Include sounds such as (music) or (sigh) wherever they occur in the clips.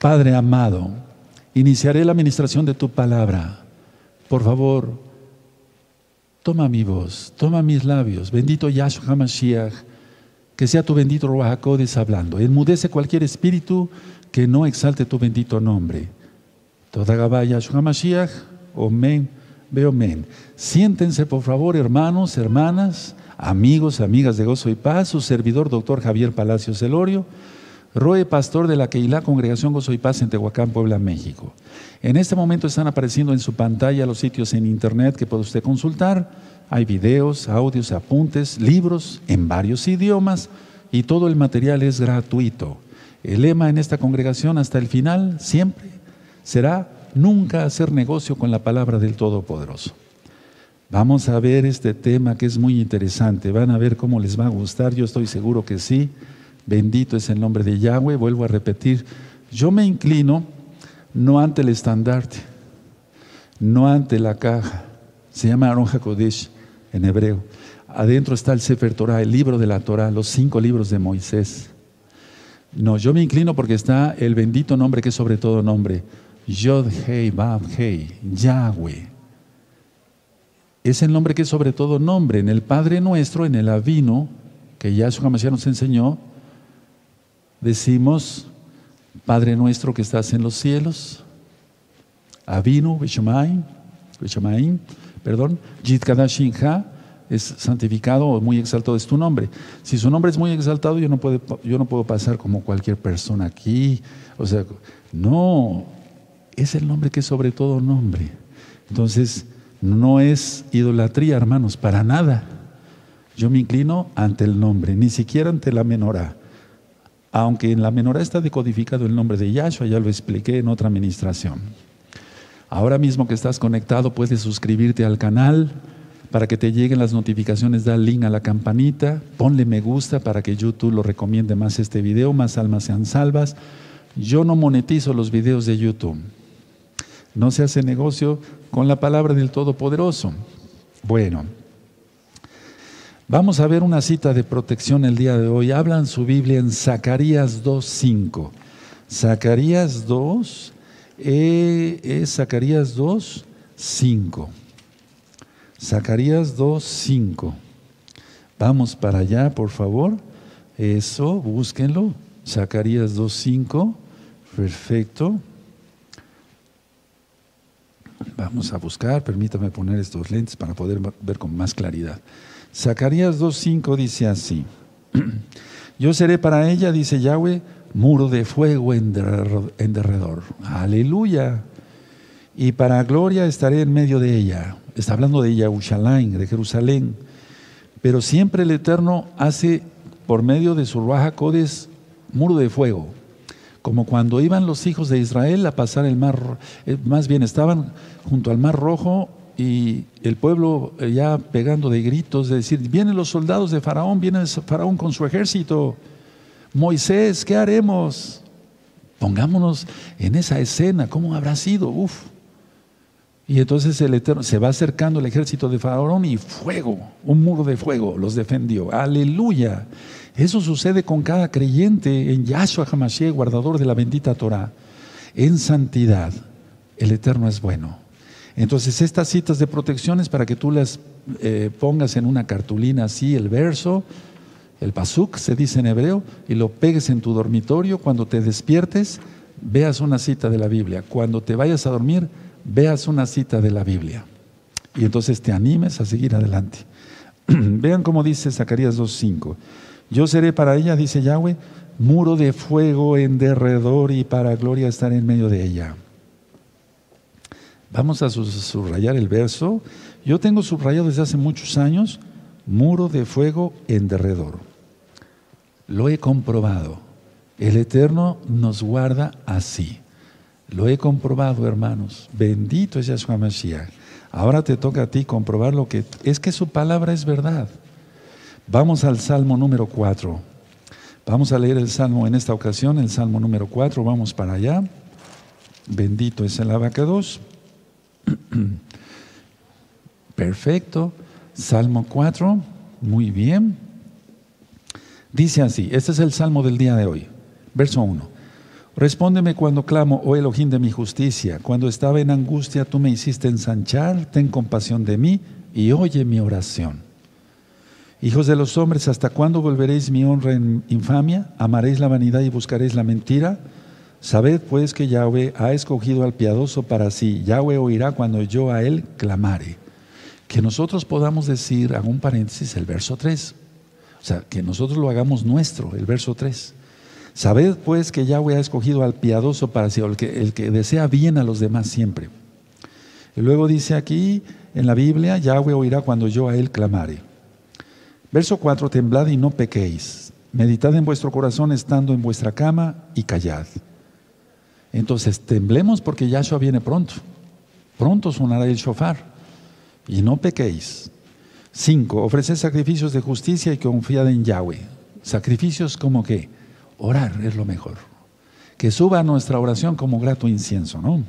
Padre amado, iniciaré la administración de tu palabra. Por favor, toma mi voz, toma mis labios. Bendito Yahshua HaMashiach, que sea tu bendito Ruach hablando. Enmudece cualquier espíritu que no exalte tu bendito nombre. Toda Gabá Yahshua HaMashiach, Omen, Beomen. Siéntense, por favor, hermanos, hermanas, amigos, amigas de Gozo y Paz, su servidor, doctor Javier Palacios Celorio Roe, pastor de la Keilah Congregación Gozo y Paz en Tehuacán, Puebla, México. En este momento están apareciendo en su pantalla los sitios en internet que puede usted consultar. Hay videos, audios, apuntes, libros en varios idiomas y todo el material es gratuito. El lema en esta congregación hasta el final siempre será nunca hacer negocio con la palabra del Todopoderoso. Vamos a ver este tema que es muy interesante. Van a ver cómo les va a gustar, yo estoy seguro que sí. Bendito es el nombre de Yahweh. Vuelvo a repetir, yo me inclino no ante el estandarte, no ante la caja. Se llama Aron HaKodesh en hebreo. Adentro está el Sefer Torah, el libro de la Torah, los cinco libros de Moisés. No, yo me inclino porque está el bendito nombre que es sobre todo nombre. Yod Hei Bab Hei, Yahweh. Es el nombre que es sobre todo nombre. En el Padre Nuestro, en el Avino, que Yahshua Mashiach nos enseñó, decimos, Padre nuestro que estás en los cielos, Avinu, Vishamaim, perdón, Jit Kadashinha, es santificado o muy exaltado es tu nombre. Si su nombre es muy exaltado, yo no, puedo, yo no puedo pasar como cualquier persona aquí. O sea, no, es el nombre que es sobre todo nombre. Entonces, no es idolatría, hermanos, para nada. Yo me inclino ante el nombre, ni siquiera ante la menorá aunque en la menorá está decodificado el nombre de Yahshua, ya lo expliqué en otra administración. Ahora mismo que estás conectado, puedes suscribirte al canal para que te lleguen las notificaciones, da link a la campanita, ponle me gusta para que YouTube lo recomiende más este video, más almas sean salvas. Yo no monetizo los videos de YouTube. No se hace negocio con la palabra del Todopoderoso. Bueno, Vamos a ver una cita de protección el día de hoy. Hablan su Biblia en Zacarías 2.5. Zacarías 2, eh, Zacarías 2.5. Zacarías 2.5. Vamos para allá, por favor. Eso, búsquenlo. Zacarías 2.5. Perfecto. Vamos a buscar, permítame poner estos lentes para poder ver con más claridad. Zacarías 2.5 dice así, (clears throat) yo seré para ella, dice Yahweh, muro de fuego en derredor. Aleluya. Y para gloria estaré en medio de ella. Está hablando de Yahushalain, de Jerusalén. Pero siempre el Eterno hace por medio de su Ruaja Codes muro de fuego. Como cuando iban los hijos de Israel a pasar el mar, eh, más bien estaban junto al mar rojo y el pueblo eh, ya pegando de gritos, de decir, vienen los soldados de Faraón, viene Faraón con su ejército. Moisés, ¿qué haremos? Pongámonos en esa escena, ¿cómo habrá sido? Uf. Y entonces el Eterno se va acercando el ejército de Faraón y fuego, un muro de fuego los defendió. Aleluya. Eso sucede con cada creyente en Yahshua HaMashiach, guardador de la bendita Torah. En santidad, el Eterno es bueno. Entonces, estas citas de protección es para que tú las eh, pongas en una cartulina así, el verso, el pasuk se dice en hebreo, y lo pegues en tu dormitorio. Cuando te despiertes, veas una cita de la Biblia. Cuando te vayas a dormir, veas una cita de la Biblia. Y entonces te animes a seguir adelante. (clears throat) Vean cómo dice Zacarías 2.5. Yo seré para ella, dice Yahweh, muro de fuego en derredor y para gloria estar en medio de ella. Vamos a subrayar el verso. Yo tengo subrayado desde hace muchos años, muro de fuego en derredor. Lo he comprobado. El Eterno nos guarda así. Lo he comprobado, hermanos. Bendito es Yahshua Mashiach. Ahora te toca a ti comprobar lo que es que su palabra es verdad. Vamos al Salmo número 4. Vamos a leer el Salmo en esta ocasión, el Salmo número 4. Vamos para allá. Bendito es el abacados. (clears throat) Perfecto. Salmo 4, muy bien. Dice así, este es el salmo del día de hoy, verso 1. Respóndeme cuando clamo, oh Elohim de mi justicia. Cuando estaba en angustia, tú me hiciste ensanchar. Ten compasión de mí y oye mi oración. Hijos de los hombres, ¿hasta cuándo volveréis mi honra en infamia? ¿Amaréis la vanidad y buscaréis la mentira? Sabed pues que Yahweh ha escogido al piadoso para sí. Yahweh oirá cuando yo a él clamare. Que nosotros podamos decir, hago un paréntesis, el verso 3. O sea, que nosotros lo hagamos nuestro, el verso 3. Sabed pues que Yahweh ha escogido al piadoso para sí, el que, el que desea bien a los demás siempre. Y luego dice aquí en la Biblia, Yahweh oirá cuando yo a él clamare. Verso 4, temblad y no pequéis. Meditad en vuestro corazón estando en vuestra cama y callad. Entonces, temblemos porque Yahshua viene pronto. Pronto sonará el shofar. Y no pequéis. Cinco, ofreced sacrificios de justicia y confiad en Yahweh. Sacrificios como que orar es lo mejor. Que suba nuestra oración como grato incienso, ¿no?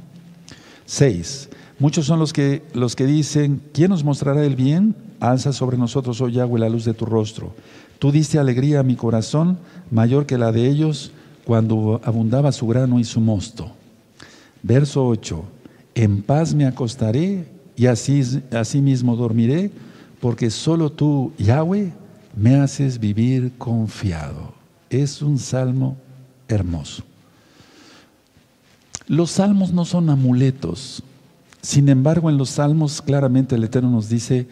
Seis, muchos son los que, los que dicen, ¿quién nos mostrará el bien? Alza sobre nosotros, oh Yahweh, la luz de tu rostro. Tú diste alegría a mi corazón, mayor que la de ellos cuando abundaba su grano y su mosto. Verso 8, en paz me acostaré y así, así mismo dormiré, porque solo tú, Yahweh, me haces vivir confiado. Es un salmo hermoso. Los salmos no son amuletos. Sin embargo, en los salmos claramente el Eterno nos dice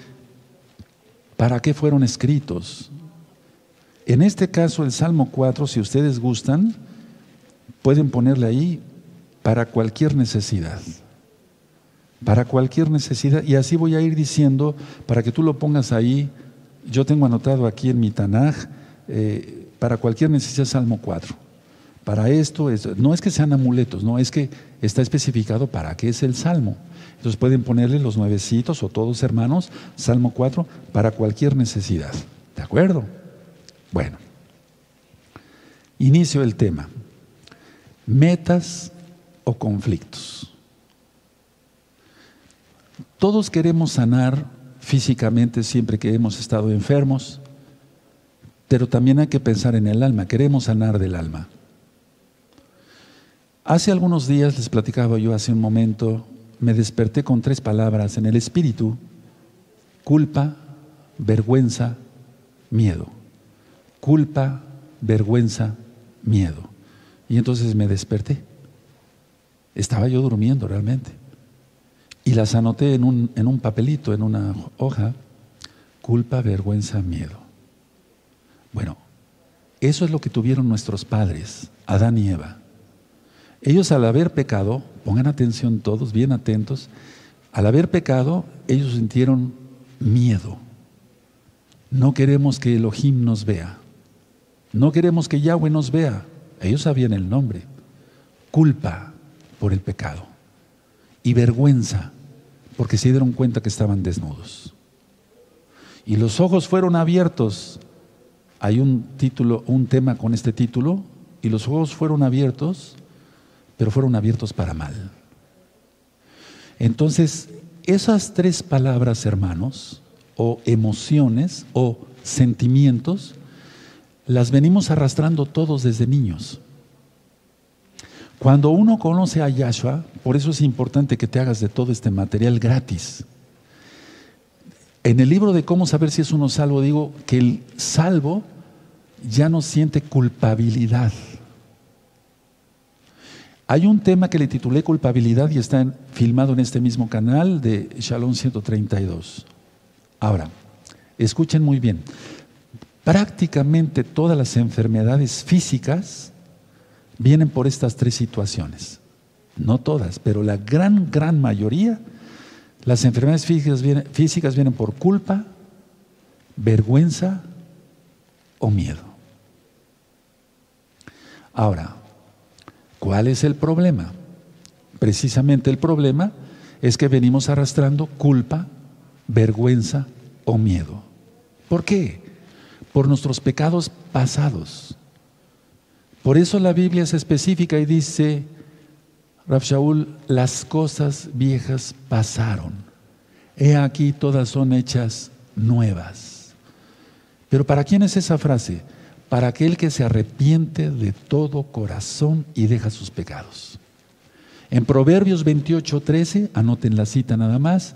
para qué fueron escritos. En este caso, el Salmo 4, si ustedes gustan, pueden ponerle ahí para cualquier necesidad. Para cualquier necesidad. Y así voy a ir diciendo, para que tú lo pongas ahí, yo tengo anotado aquí en mi Tanaj, eh, para cualquier necesidad, Salmo 4. Para esto, no es que sean amuletos, no, es que está especificado para qué es el Salmo. Entonces pueden ponerle los nuevecitos o todos hermanos, Salmo 4, para cualquier necesidad. ¿De acuerdo? Bueno, inicio el tema. Metas o conflictos. Todos queremos sanar físicamente siempre que hemos estado enfermos, pero también hay que pensar en el alma, queremos sanar del alma. Hace algunos días les platicaba yo hace un momento, me desperté con tres palabras en el espíritu, culpa, vergüenza, miedo culpa, vergüenza, miedo. Y entonces me desperté. Estaba yo durmiendo realmente. Y las anoté en un, en un papelito, en una hoja, culpa, vergüenza, miedo. Bueno, eso es lo que tuvieron nuestros padres, Adán y Eva. Ellos al haber pecado, pongan atención todos, bien atentos, al haber pecado, ellos sintieron miedo. No queremos que Elohim nos vea. No queremos que Yahweh nos vea. Ellos sabían el nombre. Culpa por el pecado. Y vergüenza porque se dieron cuenta que estaban desnudos. Y los ojos fueron abiertos. Hay un título, un tema con este título. Y los ojos fueron abiertos, pero fueron abiertos para mal. Entonces, esas tres palabras, hermanos, o emociones, o sentimientos, las venimos arrastrando todos desde niños. Cuando uno conoce a Yahshua, por eso es importante que te hagas de todo este material gratis. En el libro de cómo saber si es uno salvo, digo que el salvo ya no siente culpabilidad. Hay un tema que le titulé culpabilidad y está filmado en este mismo canal de Shalom 132. Ahora, escuchen muy bien prácticamente todas las enfermedades físicas vienen por estas tres situaciones. No todas, pero la gran, gran mayoría, las enfermedades físicas vienen, físicas vienen por culpa, vergüenza o miedo. Ahora, ¿cuál es el problema? Precisamente el problema es que venimos arrastrando culpa, vergüenza o miedo. ¿Por qué? Por nuestros pecados pasados. Por eso la Biblia es específica y dice, Rab Shaul, las cosas viejas pasaron. He aquí todas son hechas nuevas. Pero ¿para quién es esa frase? para aquel que se arrepiente de todo corazón y deja sus pecados. En Proverbios 28, 13, anoten la cita nada más,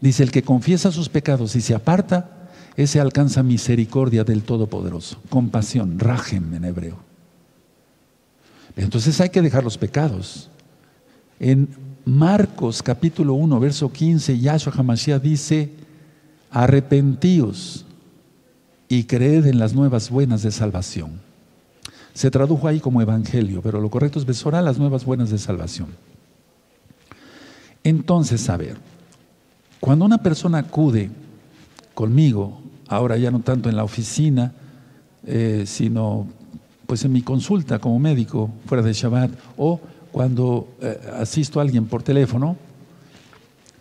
dice, el que confiesa sus pecados y se aparta, ese alcanza misericordia del Todopoderoso, compasión, rajem en hebreo. Entonces hay que dejar los pecados. En Marcos capítulo 1, verso 15, Yahshua Hamashiach dice, arrepentíos y creed en las nuevas buenas de salvación. Se tradujo ahí como evangelio, pero lo correcto es besorar las nuevas buenas de salvación. Entonces, a ver, cuando una persona acude conmigo, ahora ya no tanto en la oficina, eh, sino pues en mi consulta como médico fuera de Shabbat, o cuando eh, asisto a alguien por teléfono,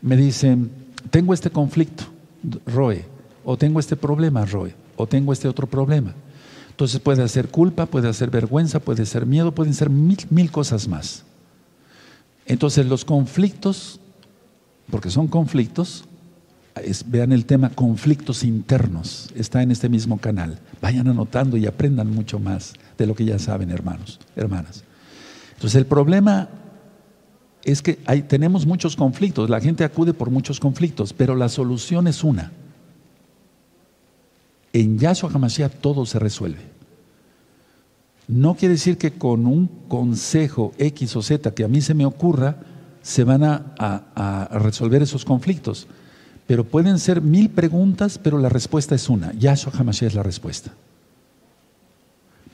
me dicen, tengo este conflicto, Roe, o tengo este problema, Roe o tengo este otro problema. Entonces puede ser culpa, puede ser vergüenza, puede ser miedo, pueden ser mil, cosas más. Entonces los conflictos, porque son conflictos, vean el tema conflictos internos, está en este mismo canal. Vayan anotando y aprendan mucho más de lo que ya saben, hermanos, hermanas. Entonces el problema es que tenemos muchos conflictos, la gente acude por muchos conflictos, pero la solución es una en Yahshua HaMashiach todo se resuelve. No quiere decir que con un consejo X o Z que a mí se me ocurra, se van a, resolver esos conflictos. Pero pueden ser mil preguntas, pero la respuesta es una. Yahshua HaMashiach es la respuesta.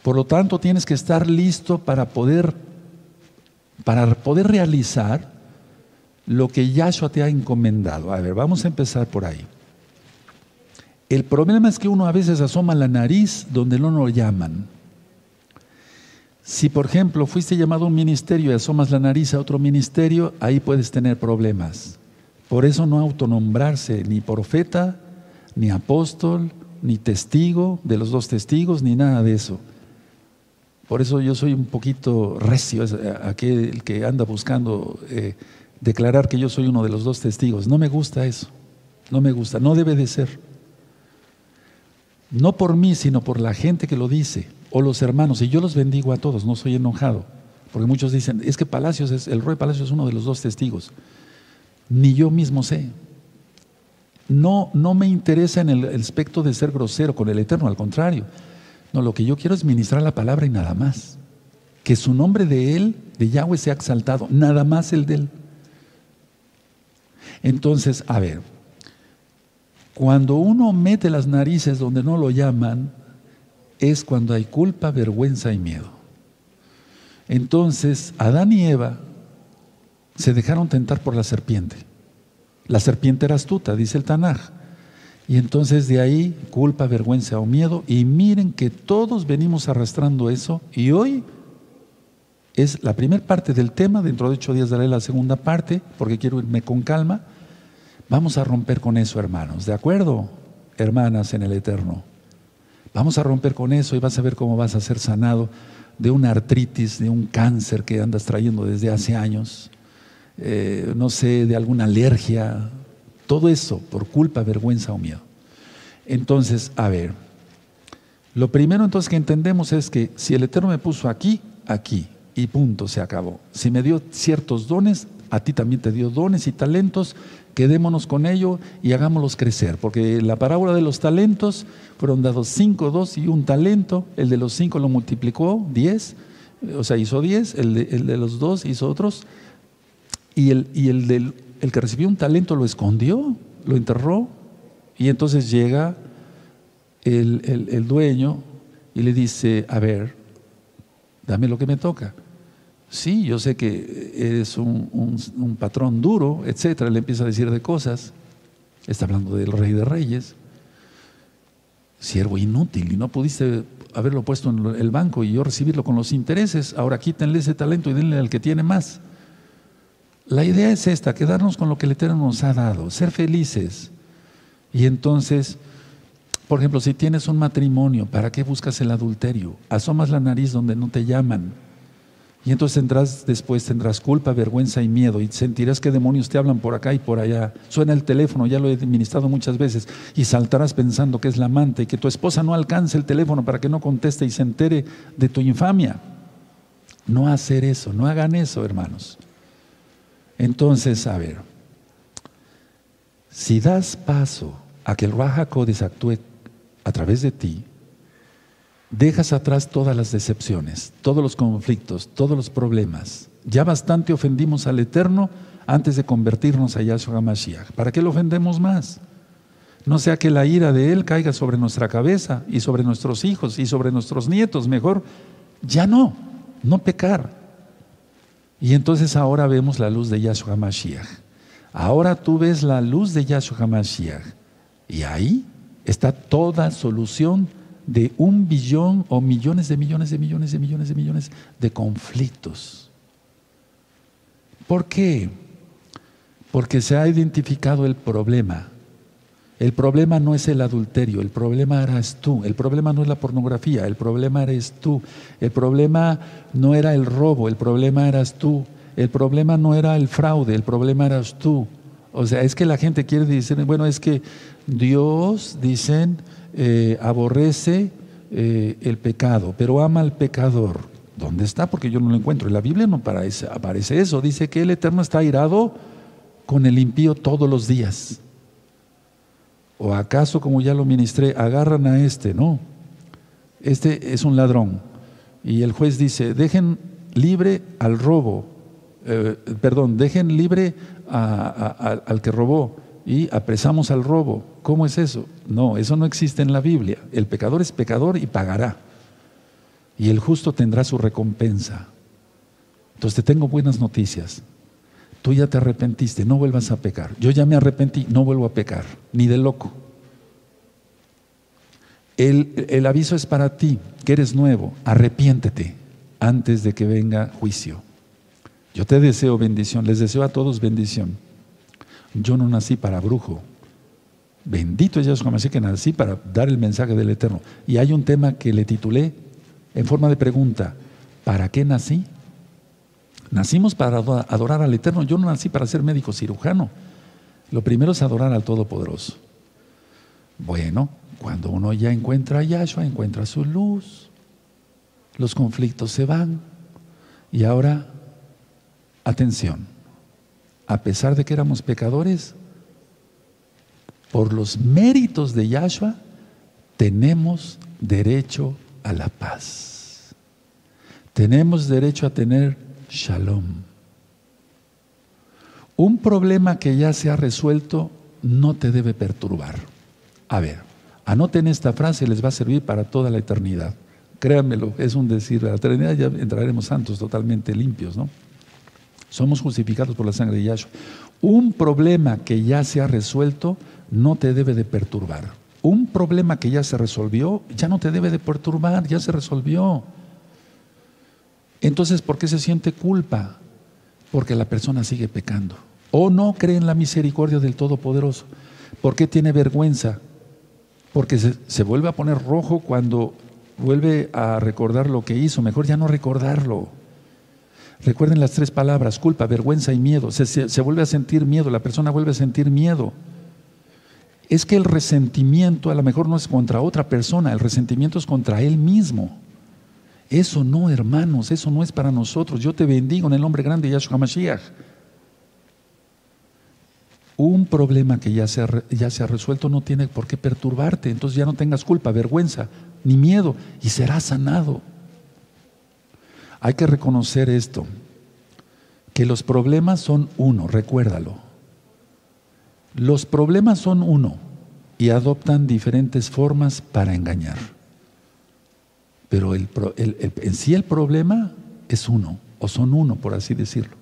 Por lo tanto, tienes que estar listo para poder, para poder realizar lo que Yahshua te ha encomendado. A ver, vamos a empezar por ahí. El problema es que uno a veces asoma la nariz donde no lo llaman. Si, por ejemplo, fuiste llamado a un ministerio y asomas la nariz a otro ministerio, ahí puedes tener problemas. Por eso no autonombrarse ni profeta, ni apóstol, ni testigo de los dos testigos, ni nada de eso. Por eso yo soy un poquito recio, aquel que anda buscando eh, declarar que yo soy uno de los dos testigos. No me gusta eso, no me gusta, no debe de ser. No por mí, sino por la gente que lo dice, o los hermanos. Y yo los bendigo a todos, no soy enojado. Porque muchos dicen, es que Palacios es, el Rey Palacios es uno de los dos testigos. Ni yo mismo sé. No, no me interesa en el, aspecto de ser grosero con el Eterno, al contrario. No, lo que yo quiero es ministrar la palabra y nada más. Que su nombre de Él, de Yahweh, sea exaltado, nada más el de Él. Entonces, a ver, cuando uno mete las narices donde no lo llaman, es cuando hay culpa, vergüenza y miedo. Entonces, Adán y Eva se dejaron tentar por la serpiente. La serpiente era astuta, dice el Tanaj. Y entonces de ahí culpa, vergüenza o miedo. Y miren que todos venimos arrastrando eso. Y hoy es la primera parte del tema. Dentro de ocho días daré la segunda parte porque quiero irme con calma. Vamos a romper con eso, hermanos, ¿de acuerdo? Hermanas en el Eterno. Vamos a romper con eso y vas a ver cómo vas a ser sanado de una artritis, de un cáncer que andas trayendo desde hace años, eh, no sé, de alguna alergia, todo eso por culpa, vergüenza o miedo. Entonces, a ver, lo primero entonces que entendemos es que si el Eterno me puso aquí, aquí, y punto, se acabó. Si me dio ciertos dones, a ti también te dio dones y talentos, quedémonos con ello y hagámoslos crecer, porque la parábola de los talentos fueron dados cinco, dos y un talento, el de los cinco lo multiplicó, diez, o sea, hizo diez, el de, los dos hizo otros, y, el, el, del, el que recibió un talento lo escondió, lo enterró, y entonces llega el, el dueño y le dice, a ver, dame lo que me toca sí, yo sé que eres un, patrón duro, etcétera, le empieza a decir de cosas, está hablando del rey de reyes, siervo inútil, y no pudiste haberlo puesto en el banco y yo recibirlo con los intereses, ahora quítenle ese talento y denle al que tiene más. La idea es esta, quedarnos con lo que el Eterno nos ha dado, ser felices. Y entonces, por ejemplo, si tienes un matrimonio, ¿para qué buscas el adulterio? Asomas la nariz donde no te llaman Y entonces tendrás, después tendrás culpa, vergüenza y miedo y sentirás que demonios te hablan por acá y por allá. Suena el teléfono, ya lo he administrado muchas veces y saltarás pensando que es la amante y que tu esposa no alcance el teléfono para que no conteste y se entere de tu infamia. No hacer eso, no hagan eso, hermanos. Entonces, a ver, si das paso a que el Raja Kodesh actúe a través de ti, dejas atrás todas las decepciones, todos los conflictos, todos los problemas. Ya bastante ofendimos al Eterno antes de convertirnos a Yahshua Mashiach. ¿Para qué lo ofendemos más? No sea que la ira de Él caiga sobre nuestra cabeza y sobre nuestros hijos y sobre nuestros nietos. Mejor, ya no, no pecar. Y entonces ahora vemos la luz de Yahshua Mashiach. Ahora tú ves la luz de Yahshua Mashiach. Y ahí está toda solución de un billón o millones de millones de millones de millones de millones de conflictos. ¿Por qué? Porque se ha identificado el problema. El problema no es el adulterio, el problema eras tú, el problema no es la pornografía, el problema eres tú, el problema no era el robo, el problema eras tú, el problema no era el fraude, el problema eras tú. O sea, es que la gente quiere decir, bueno, es que Dios, dicen, eh, aborrece eh, el pecado, pero ama al pecador. ¿Dónde está? Porque yo no lo encuentro. En la Biblia no aparece, aparece eso. Dice que el Eterno está airado con el impío todos los días. ¿O acaso, como ya lo ministré, agarran a este? No. Este es un ladrón. Y el juez dice, dejen libre al robo, eh, perdón, dejen libre al que robó y apresamos al robo. ¿Cómo es eso? No, eso no existe en la Biblia. El pecador es pecador y pagará. Y el justo tendrá su recompensa. Entonces te tengo buenas noticias. Tú ya te arrepentiste, no vuelvas a pecar. Yo ya me arrepentí, no vuelvo a pecar, ni de loco. El, el aviso es para ti, que eres nuevo, arrepiéntete antes de que venga juicio. Yo te deseo bendición, les deseo a todos bendición. Yo no nací para brujo. Bendito es Yahshua Mashiach que nací para dar el mensaje del Eterno. Y hay un tema que le titulé en forma de pregunta, ¿para qué nací? Nacimos para adorar al Eterno. Yo no nací para ser médico cirujano. Lo primero es adorar al Todopoderoso. Bueno, cuando uno ya encuentra a Yahshua, encuentra su luz, los conflictos se van. Y ahora, atención, a pesar de que éramos pecadores, por los méritos de Yahshua, tenemos derecho a la paz. Tenemos derecho a tener shalom. Un problema que ya se ha resuelto no te debe perturbar. A ver, anoten esta frase, les va a servir para toda la eternidad. Créanmelo, es un decir, la eternidad ya entraremos santos, totalmente limpios, ¿no? Somos justificados por la sangre de Yahshua. Un problema que ya se ha resuelto no te debe de perturbar. Un problema que ya se resolvió ya no te debe de perturbar, ya se resolvió. Entonces, ¿por qué se siente culpa? Porque la persona sigue pecando. O no cree en la misericordia del Todopoderoso. ¿Por qué tiene vergüenza? Porque se, vuelve a poner rojo cuando vuelve a recordar lo que hizo. Mejor ya no recordarlo. Recuerden las tres palabras, culpa, vergüenza y miedo. Se, vuelve a sentir miedo, la persona vuelve a sentir miedo. Es que el resentimiento a lo mejor no es contra otra persona, el resentimiento es contra él mismo. Eso no, hermanos, eso no es para nosotros. Yo te bendigo en el nombre grande de Yahshua Mashiach. Un problema que ya se, ha resuelto no tiene por qué perturbarte. Entonces ya no tengas culpa, vergüenza, ni miedo y serás sanado. Hay que reconocer esto, que los problemas son uno, recuérdalo. Los problemas son uno y adoptan diferentes formas para engañar. Pero el, en sí el problema es uno, o son uno, por así decirlo.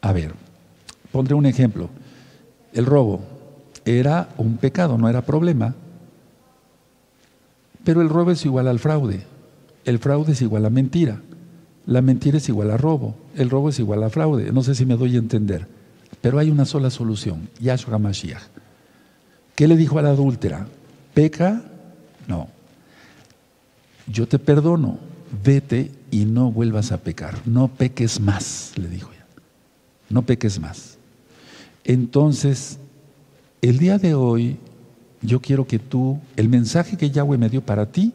A ver, pondré un ejemplo. El robo era un pecado, no era problema, pero el robo es igual al fraude. El fraude es igual a mentira. La mentira es igual a robo, el robo es igual a fraude. No sé si me doy a entender, pero hay una sola solución, Yahshua Mashiach. ¿Qué le dijo a la adúltera? ¿Peca? No. Yo te perdono, vete y no vuelvas a pecar, no peques más, le dijo ya, no peques más. Entonces, el día de hoy, yo quiero que tú, el mensaje que Yahweh me dio para ti,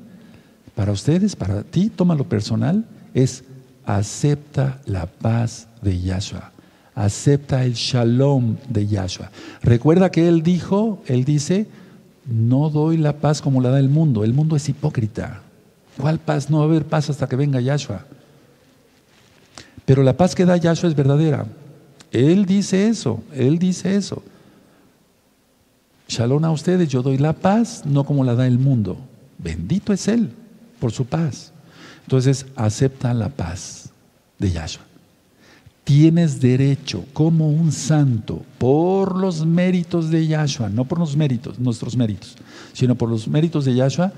para ustedes, para ti, tómalo personal, es acepta la paz de Yahshua, acepta el shalom de Yahshua. Recuerda que Él dijo, Él dice, no doy la paz como la da el mundo, el mundo es hipócrita. ¿Cuál paz? No va a haber paz hasta que venga Yahshua. Pero la paz que da Yahshua es verdadera. Él dice eso, Él dice eso. Shalom a ustedes, yo doy la paz, no como la da el mundo. Bendito es Él por su paz. Entonces, acepta la paz de Yahshua. Tienes derecho como un santo por los méritos de Yahshua, no por los méritos, nuestros méritos, sino por los méritos de Yahshua,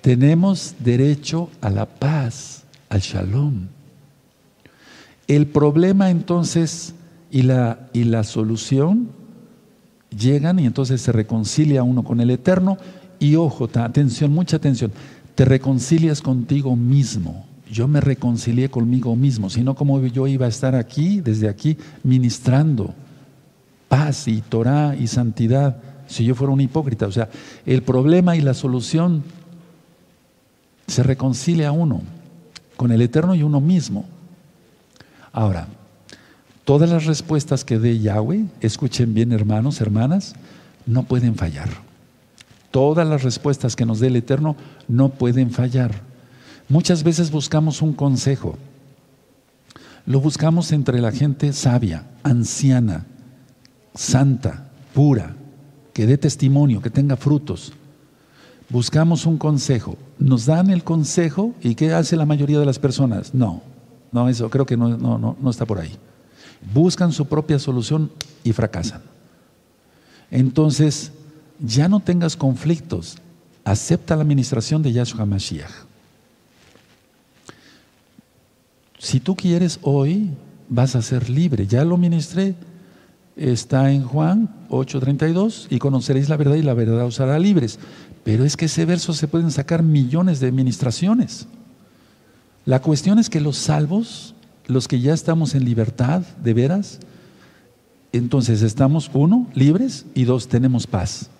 tenemos derecho a la paz, al shalom. El problema entonces y la, y la solución llegan y entonces se reconcilia uno con el Eterno y ojo, atención, mucha atención, te reconcilias contigo mismo. Yo me reconcilié conmigo mismo, sino como yo iba a estar aquí, desde aquí, ministrando paz y Torah y santidad, si yo fuera un hipócrita. O sea, el problema y la solución se reconcilia uno con el Eterno y uno mismo. Ahora, todas las respuestas que dé Yahweh, escuchen bien hermanos, hermanas, no pueden fallar. Todas las respuestas que nos dé el Eterno no pueden fallar. Muchas veces buscamos un consejo. Lo buscamos entre la gente sabia, anciana, santa, pura, que dé testimonio, que tenga frutos. Buscamos un consejo. Nos dan el consejo y ¿qué hace la mayoría de las personas? No, no, eso creo que no, no, no, no está por ahí. Buscan su propia solución y fracasan. Entonces, ya no tengas conflictos. Acepta la administración de Yahshua Mashiach. Si tú quieres hoy, vas a ser libre. Ya lo ministré. Está en Juan 8:32 y conoceréis la verdad y la verdad os hará libres. Pero es que ese verso se pueden sacar millones de administraciones. La cuestión es que los salvos, los que ya estamos en libertad, de veras, entonces estamos, uno, libres y dos, tenemos paz.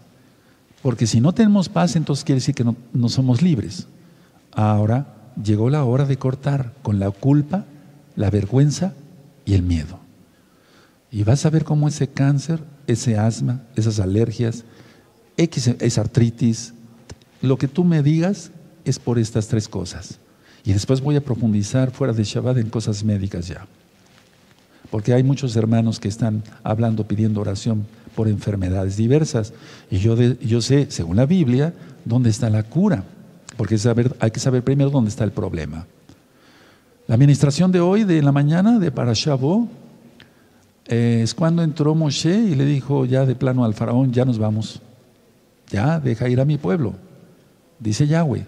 Porque si no tenemos paz, entonces quiere decir que no, no somos libres. Ahora llegó la hora de cortar con la culpa, la vergüenza y el miedo. Y vas a ver cómo ese cáncer, ese asma, esas alergias, X artritis, lo que tú me digas es por estas tres cosas. Y después voy a profundizar fuera de Shabbat en cosas médicas ya. Porque hay muchos hermanos que están hablando, pidiendo oración por enfermedades diversas. Y yo, yo sé, según la Biblia, dónde está la cura. Porque hay que saber primero dónde está el problema. La administración de hoy, de la mañana, de Parashabó, eh, es cuando entró Moshe y le dijo ya de plano al faraón, ya nos vamos. Ya, deja ir a mi pueblo. Dice Yahweh.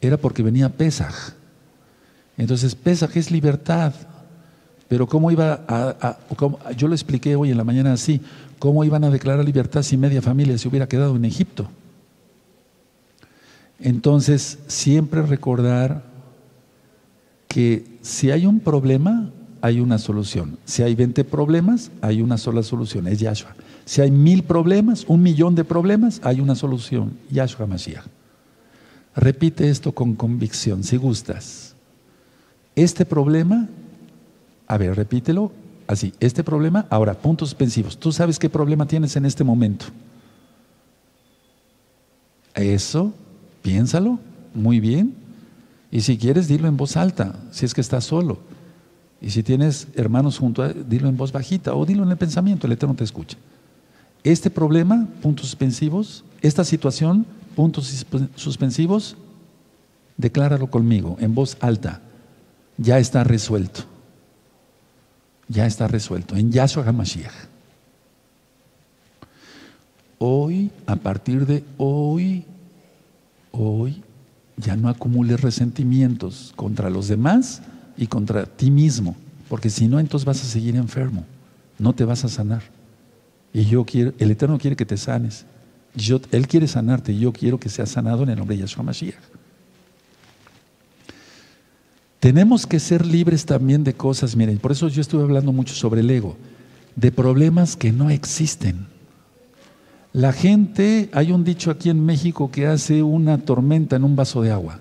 Era porque venía Pesaj. Entonces, Pesaj es libertad. Pero ¿cómo iba a, yo lo expliqué hoy en la mañana así, ¿cómo iban a declarar libertad si media familia se hubiera quedado en Egipto? Entonces, siempre recordar que si hay un problema, hay una solución. Si hay 20 problemas, hay una sola solución, es Yahshua. Si hay mil problemas, un millón de problemas, hay una solución, Yahshua Mashiach. Repite esto con convicción, si gustas. Este problema, a ver, repítelo así, este problema, ahora, puntos suspensivos. Tú sabes qué problema tienes en este momento. Eso, piénsalo, muy bien. Y si quieres, dilo en voz alta, si es que estás solo. Y si tienes hermanos junto a dilo en voz bajita o dilo en el pensamiento, el Eterno te escucha. Este problema, puntos suspensivos, esta situación, puntos suspensivos, decláralo conmigo en voz alta. Ya está resuelto. Ya está resuelto. En Yahshua HaMashiach. Hoy, a partir de hoy, hoy, ya no acumules resentimientos contra los demás y contra ti mismo, porque si no, entonces vas a seguir enfermo, no te vas a sanar. Y yo quiero, el Eterno quiere que te sanes. Yo, él quiere sanarte y yo quiero que seas sanado en el nombre de Yahshua Mashiach. Tenemos que ser libres también de cosas, miren, por eso yo estuve hablando mucho sobre el ego, de problemas que no existen. La gente, hay un dicho aquí en México que hace una tormenta en un vaso de agua.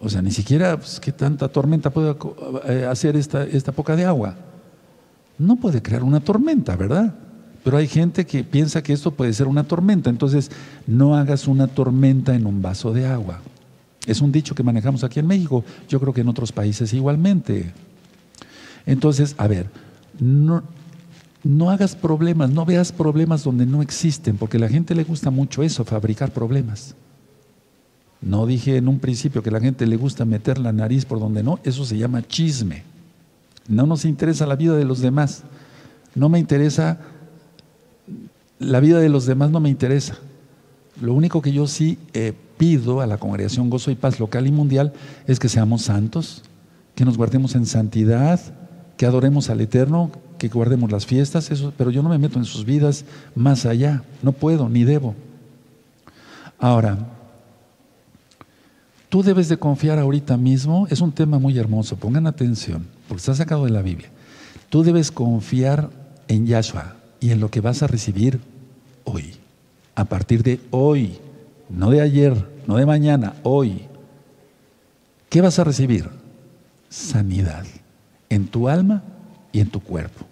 O sea, ni siquiera, pues, ¿qué tanta tormenta puede eh, hacer esta, esta poca de agua? No puede crear una tormenta, ¿verdad? Pero hay gente que piensa que esto puede ser una tormenta. Entonces, no hagas una tormenta en un vaso de agua. Es un dicho que manejamos aquí en México, yo creo que en otros países igualmente. Entonces, a ver, no, no hagas problemas, no veas problemas donde no existen, porque a la gente le gusta mucho eso, fabricar problemas. No dije en un principio que la gente le gusta meter la nariz por donde no, eso se llama chisme. No nos interesa la vida de los demás. No me interesa, la vida de los demás no me interesa. Lo único que yo sí eh, pido a la congregación Gozo y Paz local y mundial es que seamos santos, que nos guardemos en santidad, que adoremos al Eterno, que guardemos las fiestas, eso, pero yo no me meto en sus vidas más allá, no puedo ni debo. Ahora, tú debes de confiar ahorita mismo, es un tema muy hermoso, pongan atención, porque está sacado de la Biblia. Tú debes confiar en Yahshua y en lo que vas a recibir hoy, a partir de hoy no de ayer, no de mañana, hoy. ¿Qué vas a recibir? Sanidad en tu alma y en tu cuerpo.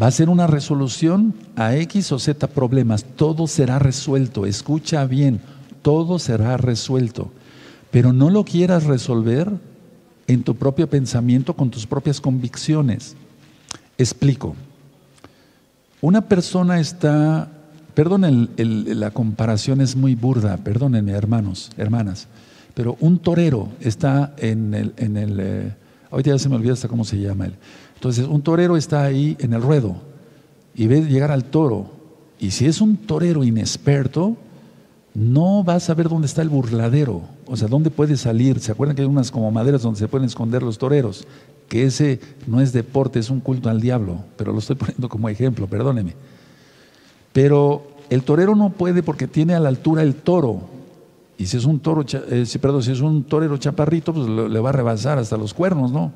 Va a ser una resolución a X o Z problemas. Todo será resuelto. Escucha bien, todo será resuelto. Pero no lo quieras resolver en tu propio pensamiento, con tus propias convicciones. Explico. Una persona está Perdonen, la comparación es muy burda, perdónenme hermanos, hermanas, pero un torero está en el, en el eh, ahorita ya se me olvida hasta cómo se llama él. Entonces, un torero está ahí en el ruedo y ve llegar al toro. Y si es un torero inexperto, no va a saber dónde está el burladero, o sea, dónde puede salir. ¿Se acuerdan que hay unas como maderas donde se pueden esconder los toreros? Que ese no es deporte, es un culto al diablo, pero lo estoy (laughs) poniendo como ejemplo, perdóneme. Pero el torero no puede porque tiene a la altura el toro. Y si es un toro, eh, perdón, si es un torero chaparrito, pues le va a rebasar hasta los cuernos, ¿no?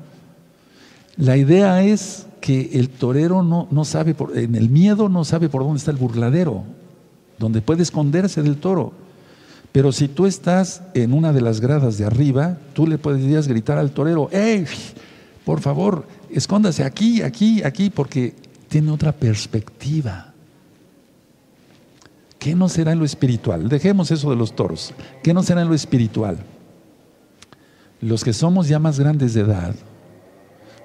La idea es que el torero no, no sabe, por, en el miedo no sabe por dónde está el burladero, donde puede esconderse del toro. Pero si tú estás en una de las gradas de arriba, tú le podrías gritar al torero, ¡Ey! Por favor, escóndase aquí, aquí, aquí, porque tiene otra perspectiva. ¿Qué no será en lo espiritual? Dejemos eso de los toros. ¿Qué no será en lo espiritual? Los que somos ya más grandes de edad,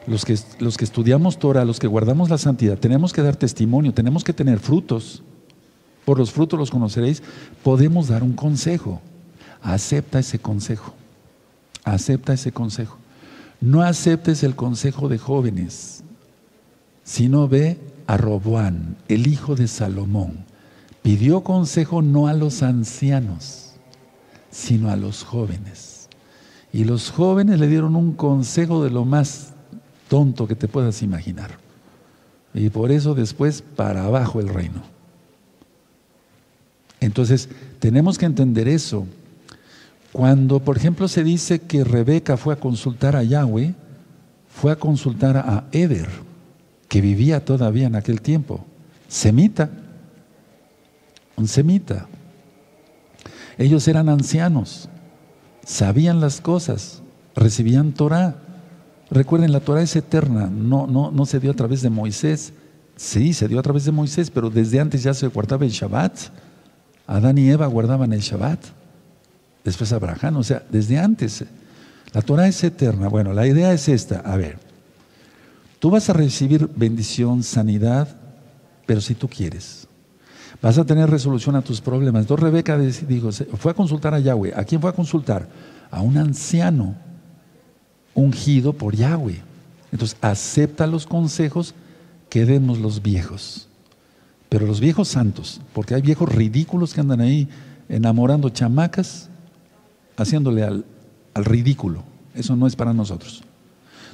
los que, los que estudiamos Torah, los que guardamos la santidad, tenemos que dar testimonio, tenemos que tener frutos. Por los frutos los conoceréis. Podemos dar un consejo. Acepta ese consejo. Acepta ese consejo. No aceptes el consejo de jóvenes, sino ve a Roboán, el hijo de Salomón pidió consejo no a los ancianos, sino a los jóvenes. Y los jóvenes le dieron un consejo de lo más tonto que te puedas imaginar. Y por eso después para abajo el reino. Entonces, tenemos que entender eso. Cuando, por ejemplo, se dice que Rebeca fue a consultar a Yahweh, fue a consultar a Eder, que vivía todavía en aquel tiempo, semita, un semita. Ellos eran ancianos, sabían las cosas, recibían Torah. Recuerden, la Torah es eterna, no, no, no se dio a través de Moisés. Sí, se dio a través de Moisés, pero desde antes ya se guardaba el Shabbat. Adán y Eva guardaban el Shabbat. Después Abraham, o sea, desde antes. La Torah es eterna. Bueno, la idea es esta. A ver, tú vas a recibir bendición, sanidad, pero si tú quieres. Vas a tener resolución a tus problemas. Entonces Rebeca dijo, fue a consultar a Yahweh. ¿A quién fue a consultar? A un anciano ungido por Yahweh. Entonces acepta los consejos que demos los viejos. Pero los viejos santos, porque hay viejos ridículos que andan ahí enamorando chamacas, haciéndole al, al ridículo. Eso no es para nosotros.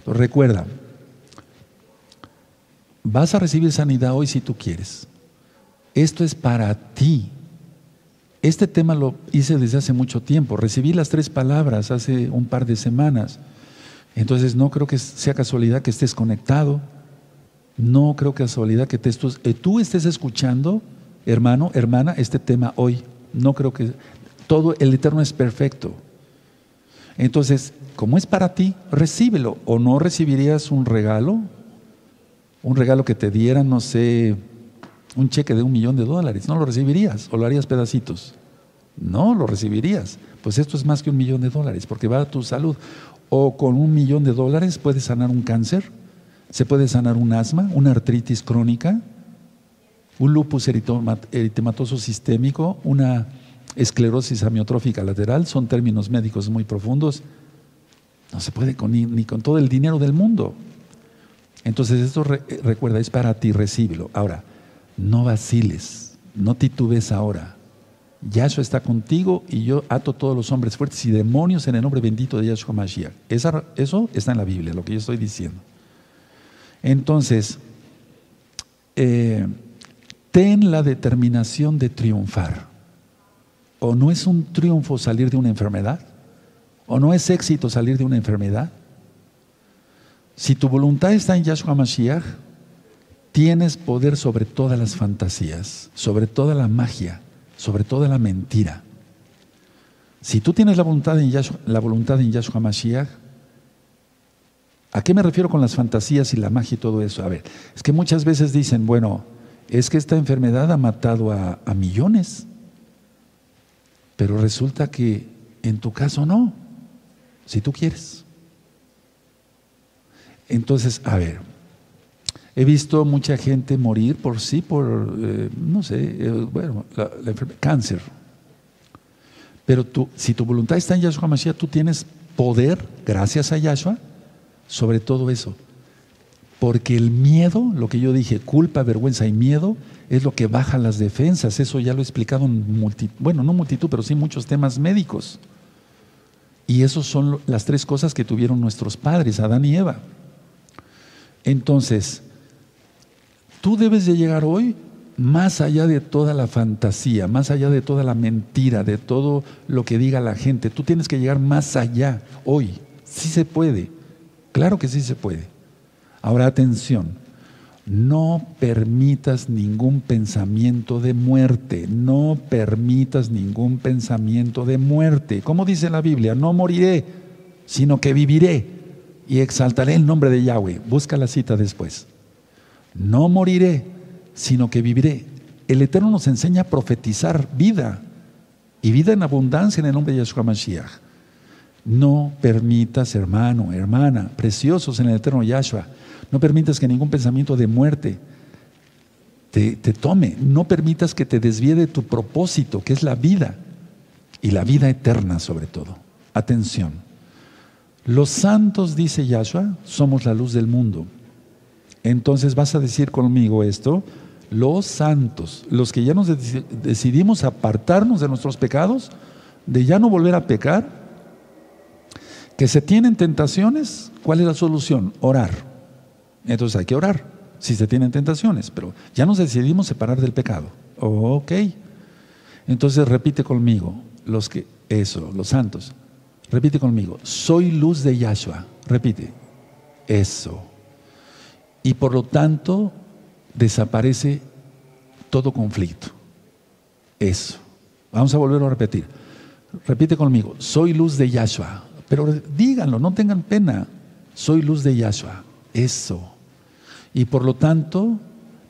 Recuerda, vas a recibir sanidad hoy si tú quieres. Esto es para ti. Este tema lo hice desde hace mucho tiempo. Recibí las tres palabras hace un par de semanas. Entonces no creo que sea casualidad que estés conectado. No creo que casualidad que te eh, tú estés escuchando, hermano, hermana, este tema hoy. No creo que todo el Eterno es perfecto. Entonces, como es para ti, recíbelo. ¿O no recibirías un regalo? Un regalo que te dieran, no sé, un cheque de un millón de dólares. No lo recibirías o lo harías pedacitos. No, lo recibirías. Pues esto es más que un millón de dólares porque va a tu salud. O con un millón de dólares puedes sanar un cáncer, se puede sanar un asma, una artritis crónica, un lupus eritematoso sistémico, una esclerosis amiotrófica lateral, son términos médicos muy profundos. No se puede con, ni, con todo el dinero del mundo. Entonces esto recuerda, es para ti, recíbelo. Ahora, no vaciles, no titubes ahora. Yahshua está contigo y yo ato todos los hombres fuertes y demonios en el nombre bendito de Yahshua Mashiach. eso está en la Biblia, lo que yo estoy diciendo. Entonces, eh, ten la determinación de triunfar. ¿O no es un triunfo salir de una enfermedad? ¿O no es éxito salir de una enfermedad? Si tu voluntad está en Yahshua Mashiach, tienes poder sobre todas las fantasías, sobre toda la magia, sobre toda la mentira. Si tú tienes la voluntad en Yahshua, la voluntad en Yahshua Mashiach, ¿a qué me refiero con las fantasías y la magia y todo eso? A ver, es que muchas veces dicen, bueno, es que esta enfermedad ha matado a, millones. Pero resulta que en tu caso no, si tú quieres. Entonces, a ver, he visto mucha gente morir por sí, por, eh, no sé, eh, bueno, la, enfermedad, cáncer. Pero tú, si tu voluntad está en Yahshua Mashiach, tú tienes poder, gracias a Yahshua, sobre todo eso. Porque el miedo, lo que yo dije, culpa, vergüenza y miedo, es lo que baja las defensas. Eso ya lo he explicado en multitud, bueno, no multitud, pero sí muchos temas médicos. Y esas son las tres cosas que tuvieron nuestros padres, Adán y Eva. Entonces, tú debes de llegar hoy más allá de toda la fantasía, más allá de toda la mentira, de todo lo que diga la gente. Tú tienes que llegar más allá hoy. Sí se puede. Claro que sí se puede. Ahora atención, no permitas ningún pensamiento de muerte, no permitas ningún pensamiento de muerte. Como dice la Biblia, no moriré, sino que viviré y exaltaré el nombre de Yahweh. Busca la cita después. No moriré, sino que viviré. El Eterno nos enseña a profetizar vida y vida en abundancia en el nombre de Yahshua Mashiach. No permitas, hermano, hermana, preciosos en el Eterno Yahshua no permitas que ningún pensamiento de muerte te, tome. No permitas que te desvíe de tu propósito, que es la vida. Y la vida eterna sobre todo. Atención. Los santos, dice Yahshua, somos la luz del mundo. Entonces vas a decir conmigo esto, los santos, los que ya nos decidimos apartarnos de nuestros pecados, de ya no volver a pecar, que se tienen tentaciones, ¿cuál es la solución? Orar. Entonces hay que orar si se tienen tentaciones, pero ya nos decidimos separar del pecado. ok. Entonces repite conmigo, los que, eso, los santos. Repite conmigo, soy luz de Yahshua. Repite, eso. Y por lo tanto desaparece todo conflicto. Eso. Vamos a volver a repetir. Repite conmigo, soy luz de Yahshua. Pero díganlo, no tengan pena. Soy luz de Yahshua. Eso y por lo tanto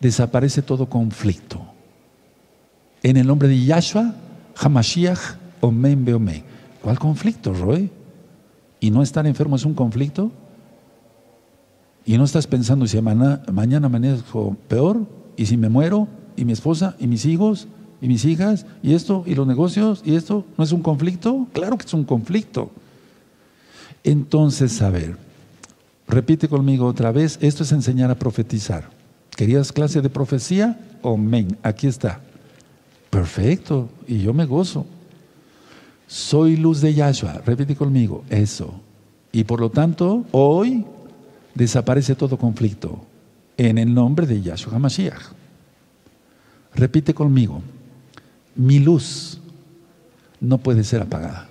desaparece todo conflicto. En el nombre de Yahshua, Hamashiach, Omen Beomen. ¿Cuál conflicto, Roy? ¿Y no estar enfermo es un conflicto? ¿Y no estás pensando si mañana, mañana amanezco peor? ¿Y si me muero? ¿Y mi esposa? ¿Y mis hijos? ¿Y mis hijas? ¿Y esto? ¿Y los negocios? ¿Y esto? ¿No es un conflicto? Claro que es un conflicto. Entonces, a ver, Repite conmigo otra vez, esto es enseñar a profetizar. ¿Querías clase de profecía? Amén, aquí está. Perfecto, y yo me gozo. Soy luz de Yahshua, repite conmigo, eso. Y por lo tanto, hoy desaparece todo conflicto en el nombre de Yahshua HaMashiach. Repite conmigo, mi luz no puede ser apagada.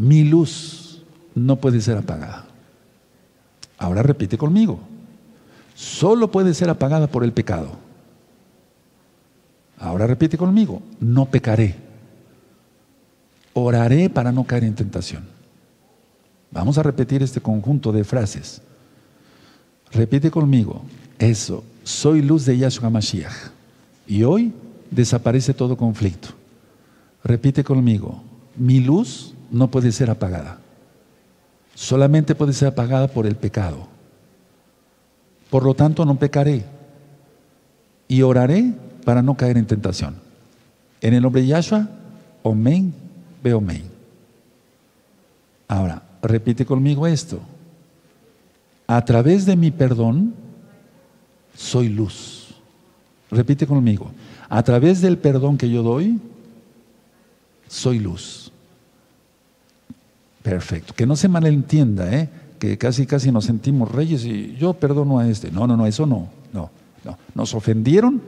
Mi luz no puede ser apagada. Ahora repite conmigo. Solo puede ser apagada por el pecado. Ahora repite conmigo. No pecaré. Oraré para no caer en tentación. Vamos a repetir este conjunto de frases. Repite conmigo. Eso. Soy luz de Yahshua Mashiach. Y hoy desaparece todo conflicto. Repite conmigo. Mi luz no puede ser apagada. Solamente puede ser apagada por el pecado. Por lo tanto, no pecaré. Y oraré para no caer en tentación. En el nombre de Yahshua, Omen, ve Omen. Ahora, repite conmigo esto. A través de mi perdón, soy luz. Repite conmigo. A través del perdón que yo doy, soy luz. Perfecto. Que no se malentienda, ¿eh? que casi casi nos sentimos reyes y yo perdono a este. No, no, no, eso no. No, no. Nos ofendieron,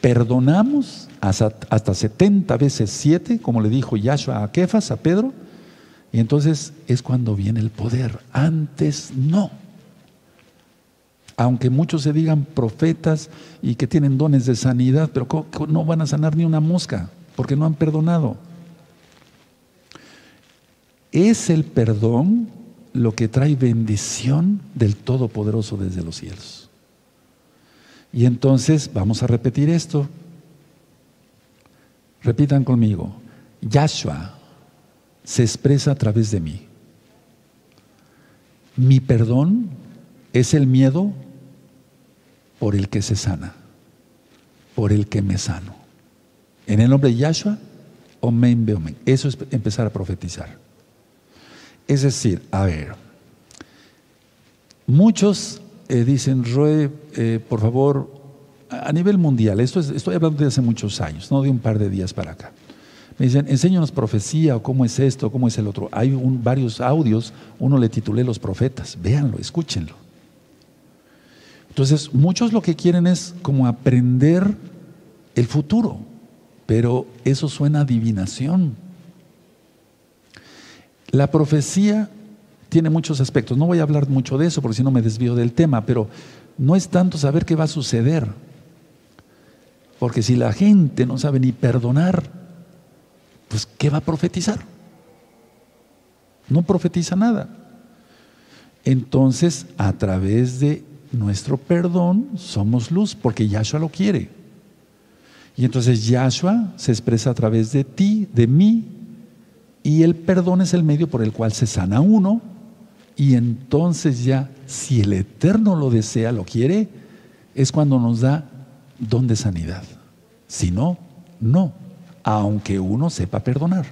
perdonamos hasta, hasta 70 veces 7, como le dijo Yahshua a Kefas, a Pedro, y entonces es cuando viene el poder. Antes no. Aunque muchos se digan profetas y que tienen dones de sanidad, pero no van a sanar ni una mosca, porque no han perdonado. Es el perdón lo que trae bendición del Todopoderoso desde los cielos. Y entonces vamos a repetir esto. Repitan conmigo. Yahshua se expresa a través de mí. Mi perdón es el miedo por el que se sana, por el que me sano. En el nombre de Yahshua, omen, omen. Eso es empezar a profetizar. Es decir, a ver, muchos eh, dicen, Roe, eh, por favor, a nivel mundial, esto estoy hablando de hace muchos años, no de un par de días para acá. Me dicen, enséñanos profecía, o cómo es esto, cómo es el otro. Hay varios audios, uno le titulé Los Profetas, véanlo, escúchenlo. Entonces, muchos lo que quieren es como aprender el futuro, pero eso suena a adivinación. La profecía tiene muchos aspectos. No voy a hablar mucho de eso porque si no me desvío del tema, pero no es tanto saber qué va a suceder. Porque si la gente no sabe ni perdonar, pues ¿qué va a profetizar? No profetiza nada. Entonces, a través de nuestro perdón somos luz, porque Yahshua lo quiere. Y entonces Yahshua se expresa a través de ti, de mí, y el perdón es el medio por el cual se sana uno. Y entonces ya, si el Eterno lo desea, lo quiere, es cuando nos da don de sanidad. Si no, no. Aunque uno sepa perdonar.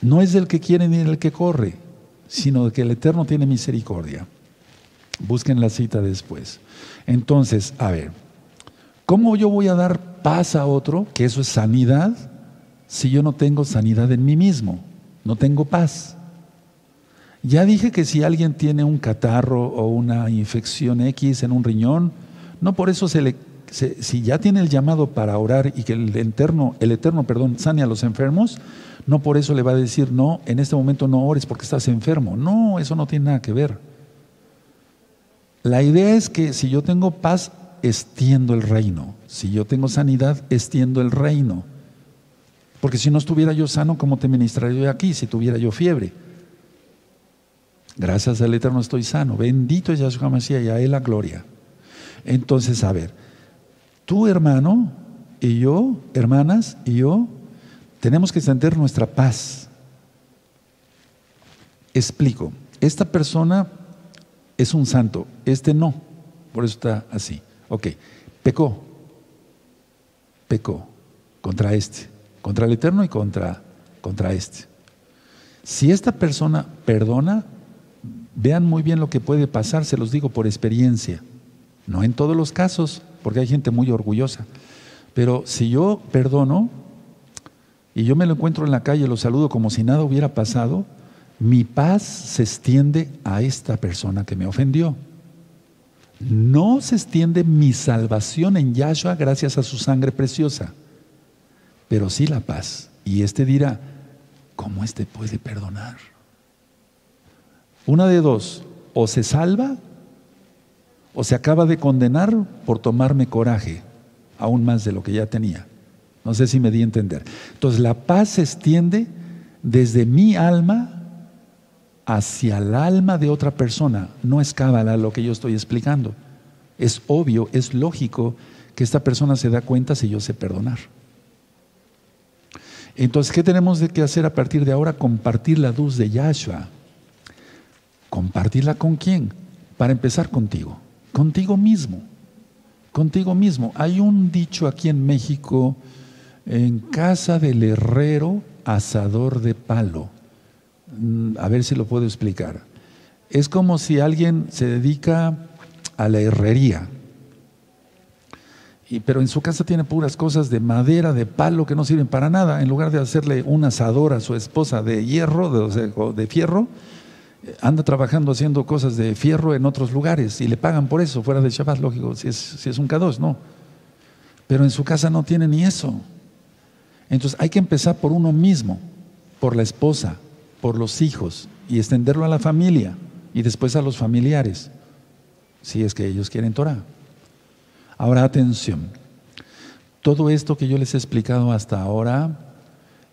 No es del que quiere ni del que corre, sino de que el Eterno tiene misericordia. Busquen la cita después. Entonces, a ver, ¿cómo yo voy a dar paz a otro? Que eso es sanidad si yo no tengo sanidad en mí mismo? No tengo paz. Ya dije que si alguien tiene un catarro o una infección X en un riñón, no por eso se le si ya tiene el llamado para orar y que el eterno, el eterno, perdón, sane a los enfermos, no por eso le va a decir, "No, en este momento no ores porque estás enfermo." No, eso no tiene nada que ver. La idea es que si yo tengo paz, extiendo el reino. Si yo tengo sanidad, extiendo el reino. Porque si no estuviera yo sano, ¿cómo te ministraría yo aquí si tuviera yo fiebre? Gracias al Eterno estoy sano. Bendito es Yahshua Mashiach y a Él la gloria. Entonces, a ver, tú hermano y yo, hermanas y yo, tenemos que sentir nuestra paz. Explico, esta persona es un santo, este no, por eso está así. Ok, pecó, pecó contra este contra el Eterno y contra, contra este. Si esta persona perdona, vean muy bien lo que puede pasar, se los digo por experiencia. No en todos los casos, porque hay gente muy orgullosa. Pero si yo perdono y yo me lo encuentro en la calle, lo saludo como si nada hubiera pasado, mi paz se extiende a esta persona que me ofendió. No se extiende mi salvación en Yahshua gracias a su sangre preciosa pero sí la paz. Y este dirá, ¿cómo este puede perdonar? Una de dos, o se salva o se acaba de condenar por tomarme coraje, aún más de lo que ya tenía. No sé si me di a entender. Entonces la paz se extiende desde mi alma hacia el alma de otra persona. No es cábala lo que yo estoy explicando. Es obvio, es lógico que esta persona se da cuenta si yo sé perdonar. Entonces, ¿qué tenemos de que hacer a partir de ahora? Compartir la luz de Yahshua. ¿Compartirla con quién? Para empezar contigo, contigo mismo, contigo mismo. Hay un dicho aquí en México, en casa del herrero, asador de palo. Mm, a ver si lo puedo explicar. Es como si alguien se dedica a la herrería, pero en su casa tiene puras cosas de madera, de palo, que no sirven para nada. En lugar de hacerle un asador a su esposa de hierro, de, de fierro, eh, anda trabajando haciendo cosas de fierro en otros lugares y le pagan por eso, fuera de Shabbat, lógico, si es, si es un K2, no. Pero en su casa no tiene ni eso. Entonces hay que empezar por uno mismo, por la esposa, por los hijos y extenderlo a la familia y después a los familiares, si es que ellos quieren Torah. Ahora atención, todo esto que yo les he explicado hasta ahora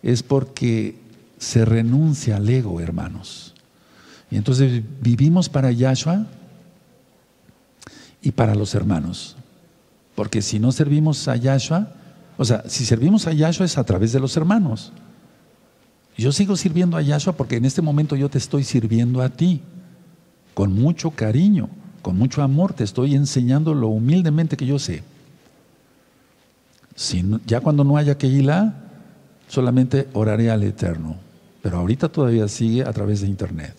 es porque se renuncia al ego, hermanos. Y entonces vivimos para Yahshua y para los hermanos. Porque si no servimos a Yahshua, o sea, si servimos a Yahshua es a través de los hermanos. Yo sigo sirviendo a Yahshua porque en este momento yo te estoy sirviendo a ti con mucho cariño con mucho amor te estoy enseñando lo humildemente que yo sé. Ya cuando no haya Keilah, solamente oraré al Eterno. Pero ahorita todavía sigue a través de Internet.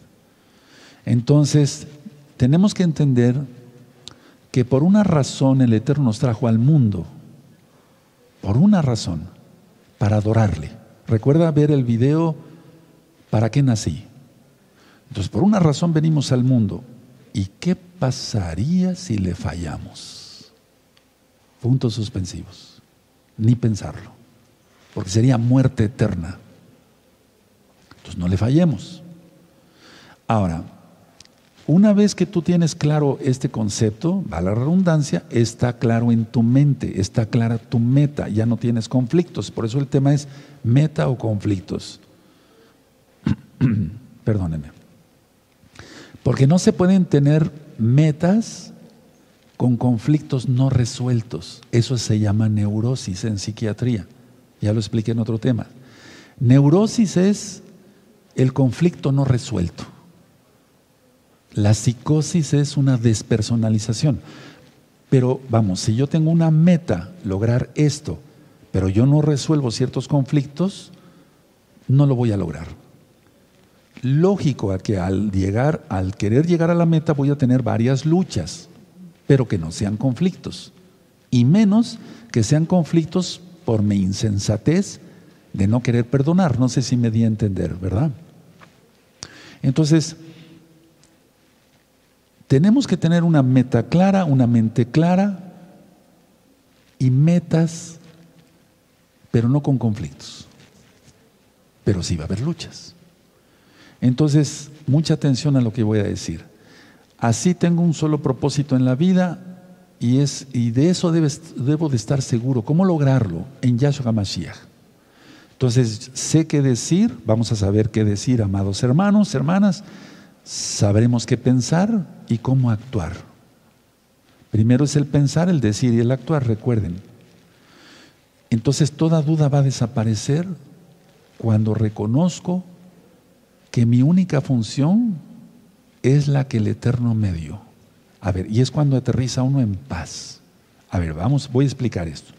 Entonces, tenemos que entender que por una razón el Eterno nos trajo al mundo. Por una razón, para adorarle. Recuerda ver el video ¿Para qué nací? Entonces, por una razón venimos al mundo. ¿Y qué pasaría si le fallamos? Puntos suspensivos. Ni pensarlo. Porque sería muerte eterna. Entonces no le fallemos. Ahora, una vez que tú tienes claro este concepto, va la redundancia, está claro en tu mente, está clara tu meta, ya no tienes conflictos. Por eso el tema es meta o conflictos. (clears throat) Perdónenme. Porque no se pueden tener metas con conflictos no resueltos. Eso se llama neurosis en psiquiatría. Ya lo expliqué en otro tema. Neurosis es el conflicto no resuelto. La psicosis es una despersonalización. Pero vamos, si yo tengo una meta, lograr esto, pero yo no resuelvo ciertos conflictos, no lo voy a lograr lógico que al llegar, al querer llegar a la meta voy a tener varias luchas, pero que no sean conflictos. Y menos que sean conflictos por mi insensatez de no querer perdonar. No sé si me di a entender, ¿verdad? Entonces, tenemos que tener una meta clara, una mente clara y metas, pero no con conflictos. Pero sí va a haber luchas. Entonces, mucha atención a lo que voy a decir. Así tengo un solo propósito en la vida y, es, y de eso debo de estar seguro. ¿Cómo lograrlo? En Yahshua HaMashiach. Entonces, sé qué decir, vamos a saber qué decir, amados hermanos, hermanas, sabremos qué pensar y cómo actuar. Primero es el pensar, el decir y el actuar, recuerden. Entonces toda duda va a desaparecer cuando reconozco que mi única función es la que el Eterno me dio. A ver, y es cuando aterriza uno en paz. A ver, vamos, voy a explicar esto.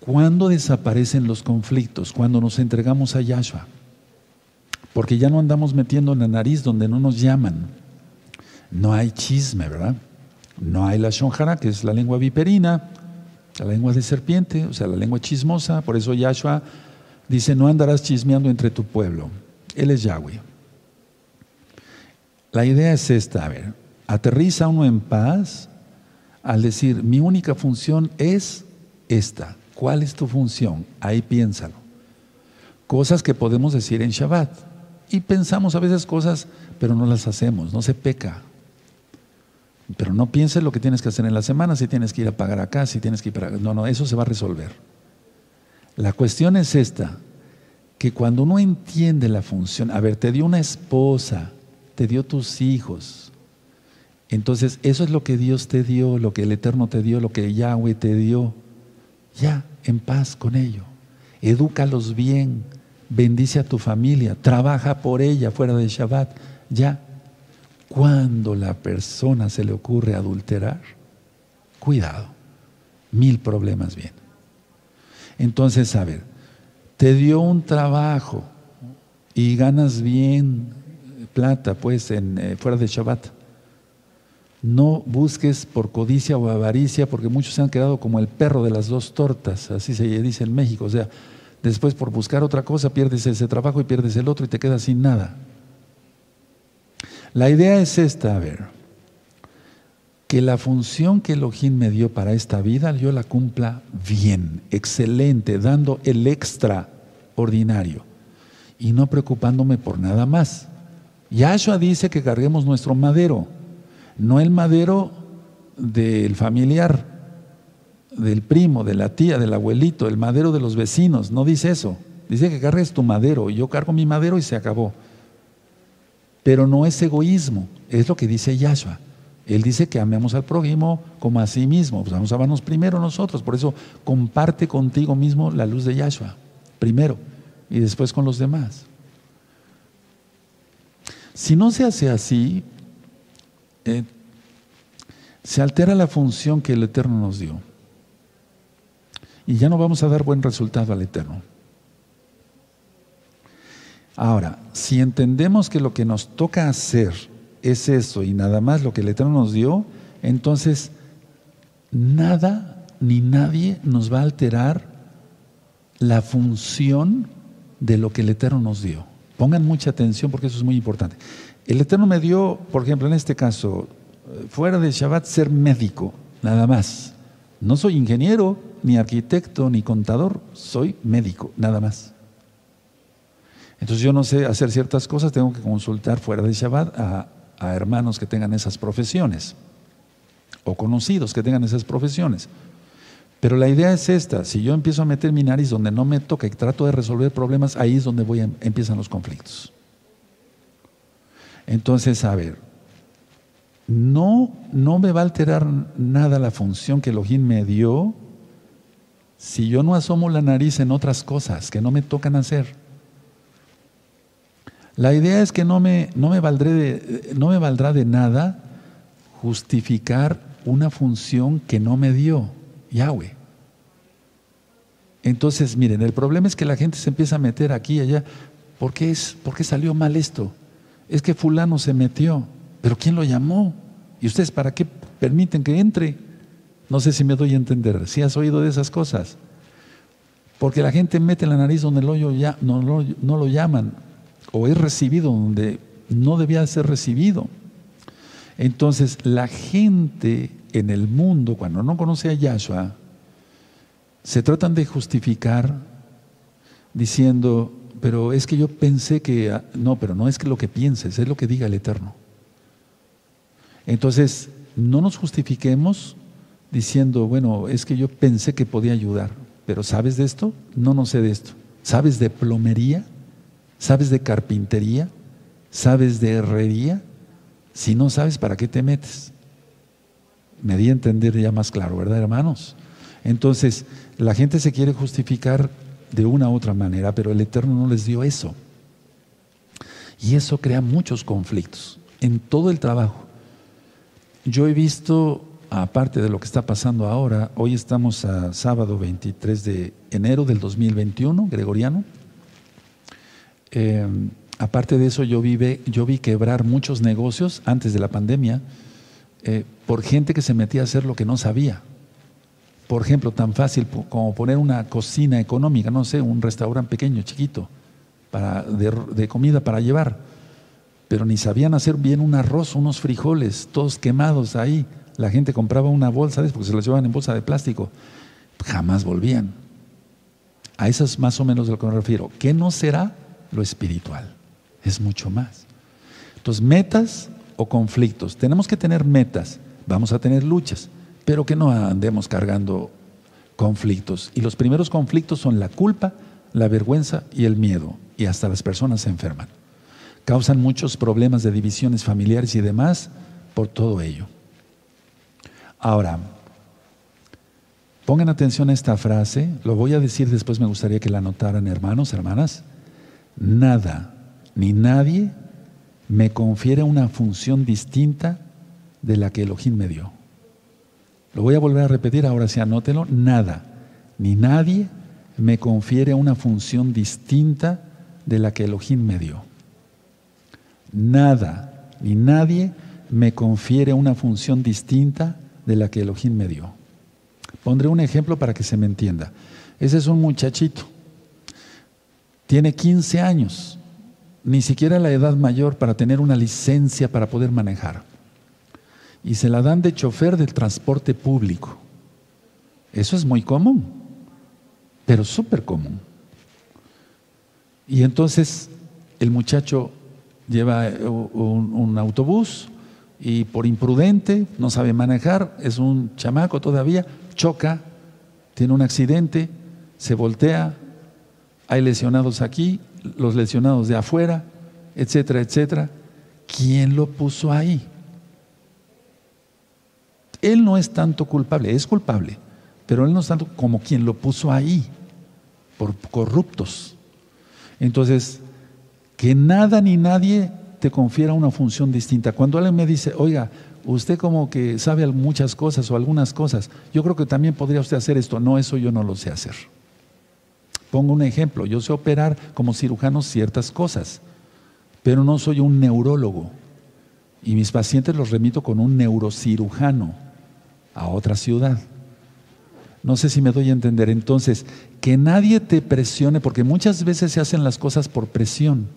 ¿Cuándo desaparecen los conflictos? Cuando nos entregamos a Yahshua. Porque ya no andamos metiendo en la nariz donde no nos llaman. No hay chisme, ¿verdad? No hay la shonjara, que es la lengua viperina, la lengua de serpiente, o sea, la lengua chismosa. Por eso Yahshua dice, no andarás chismeando entre tu pueblo. Él es Yahweh. La idea es esta, a ver, aterriza uno en paz al decir, mi única función es esta. ¿Cuál es tu función? Ahí piénsalo. Cosas que podemos decir en Shabbat. y pensamos a veces cosas, pero no las hacemos, no se peca. Pero no pienses lo que tienes que hacer en la semana, si tienes que ir a pagar acá, si tienes que ir para... No, no, eso se va a resolver. La cuestión es esta, que cuando uno entiende la función, a ver, te dio una esposa, te dio tus hijos, entonces eso es lo que Dios te dio, lo que el Eterno te dio, lo que Yahweh te dio. Ya, en paz con ello. Edúcalos bien, bendice a tu familia, trabaja por ella fuera de Shabbat. Ya, cuando la persona se le ocurre adulterar, cuidado, mil problemas vienen. Entonces, a ver, te dio un trabajo y ganas bien plata, pues, en, eh, fuera de Shabbat. No busques por codicia o avaricia, porque muchos se han quedado como el perro de las dos tortas, así se dice en México. O sea, después por buscar otra cosa pierdes ese trabajo y pierdes el otro y te quedas sin nada. La idea es esta, a ver, que la función que Elohim me dio para esta vida, yo la cumpla bien, excelente, dando el extraordinario y no preocupándome por nada más. Yahshua dice que carguemos nuestro madero, no el madero del familiar, del primo, de la tía, del abuelito, el madero de los vecinos, no dice eso. Dice que cargues tu madero, y yo cargo mi madero y se acabó. Pero no es egoísmo, es lo que dice Yahshua. Él dice que amemos al prójimo como a sí mismo. Pues vamos a amarnos primero nosotros. Por eso comparte contigo mismo la luz de Yahshua. Primero. Y después con los demás. Si no se hace así, eh, se altera la función que el Eterno nos dio. Y ya no vamos a dar buen resultado al Eterno. Ahora, si entendemos que lo que nos toca hacer es eso y nada más lo que el Eterno nos dio, entonces nada ni nadie nos va a alterar la función de lo que el Eterno nos dio. Pongan mucha atención porque eso es muy importante. El Eterno me dio, por ejemplo, en este caso, fuera de Shabbat, ser médico, nada más. No soy ingeniero, ni arquitecto, ni contador, soy médico, nada más. Entonces yo no sé hacer ciertas cosas, tengo que consultar fuera de Shabbat a, hermanos que tengan esas profesiones o conocidos que tengan esas profesiones. Pero la idea es esta, si yo empiezo a meter mi nariz donde no me toca y trato de resolver problemas, ahí es donde voy empiezan los conflictos. Entonces, a ver, no, no me va a alterar nada la función que Elohim me dio si yo no asomo la nariz en otras cosas que no me tocan hacer. La idea es que no me, no me, valdré de, no me valdrá de nada justificar una función que no me dio Yahweh. Entonces, miren, el problema es que la gente se empieza a meter aquí y allá. ¿Por qué, es, ¿Por qué salió mal esto? Es que fulano se metió, pero ¿quién lo llamó? ¿Y ustedes para qué permiten que entre? No sé si me doy a entender, si has oído de esas cosas. Porque la gente mete la nariz donde el hoyo ya, no, no lo llaman o es recibido donde no debía ser recibido. Entonces, la gente en el mundo, cuando no conoce a Yahshua, se tratan de justificar diciendo, pero es que yo pensé que, ah, no, pero no es que lo que pienses, es lo que diga el Eterno. Entonces, no nos justifiquemos diciendo, bueno, es que yo pensé que podía ayudar, pero ¿sabes de esto? No, no sé de esto. ¿Sabes de plomería? ¿Sabes de carpintería? ¿Sabes de herrería? Si no sabes, ¿para qué te metes? Me di a entender ya más claro, ¿verdad, hermanos? Entonces, la gente se quiere justificar de una u otra manera, pero el Eterno no les dio eso. Y eso crea muchos conflictos en todo el trabajo. Yo he visto, aparte de lo que está pasando ahora, hoy estamos a sábado 23 de enero del 2021, gregoriano, eh, aparte de eso, yo, yo vi quebrar muchos negocios antes de la pandemia eh, por gente que se metía a hacer lo que no sabía. Por ejemplo, tan fácil como poner una cocina económica, no sé, un restaurante pequeño, chiquito, para, de, comida para llevar. Pero ni sabían hacer bien un arroz, unos frijoles, todos quemados ahí. La gente compraba una bolsa, porque se los llevaban en bolsa de plástico. Jamás volvían. A eso es más o menos a lo que me refiero. ¿Qué no será? Lo espiritual. es mucho más. Entonces, metas o conflictos. Tenemos que tener metas, vamos a tener luchas, pero que no andemos cargando conflictos. Y los primeros conflictos son la culpa, la vergüenza y el miedo. Y hasta las personas se enferman. Causan muchos problemas de divisiones familiares y demás por todo ello. Ahora, pongan atención a esta frase, lo voy a decir después, me gustaría que la anotaran hermanos, hermanas. Nada ni nadie me confiere una función distinta de la que Elohim me dio. Lo voy a volver a repetir, ahora sí anótelo, nada, ni nadie me confiere una función distinta de la que Elohim me dio. Nada, ni nadie me confiere una función distinta de la que Elohim me dio. Pondré un ejemplo para que se me entienda. Ese es un muchachito, tiene 15 años, ni siquiera la edad mayor para tener una licencia para poder manejar. Y se la dan de chofer del transporte público. Eso es muy común, pero súper común. Y entonces el muchacho lleva un, un, autobús y por imprudente, no sabe manejar, es un chamaco todavía, choca, tiene un accidente, se voltea, hay lesionados aquí, los lesionados de afuera, etcétera, etcétera. ¿Quién lo puso ahí? Él no es tanto culpable, es culpable, pero él no es tanto como quien lo puso ahí, por corruptos. Entonces, que nada ni nadie te confiera una función distinta. Cuando alguien me dice, oiga, usted como que sabe muchas cosas o algunas cosas, yo creo que también podría usted hacer esto. No, eso yo no lo sé hacer. Pongo un ejemplo, yo sé operar como cirujano ciertas cosas, pero no soy un neurólogo. Y mis pacientes los remito con un neurocirujano a otra ciudad. No sé si me doy a entender. Entonces, que nadie te presione, porque muchas veces se hacen las cosas por presión.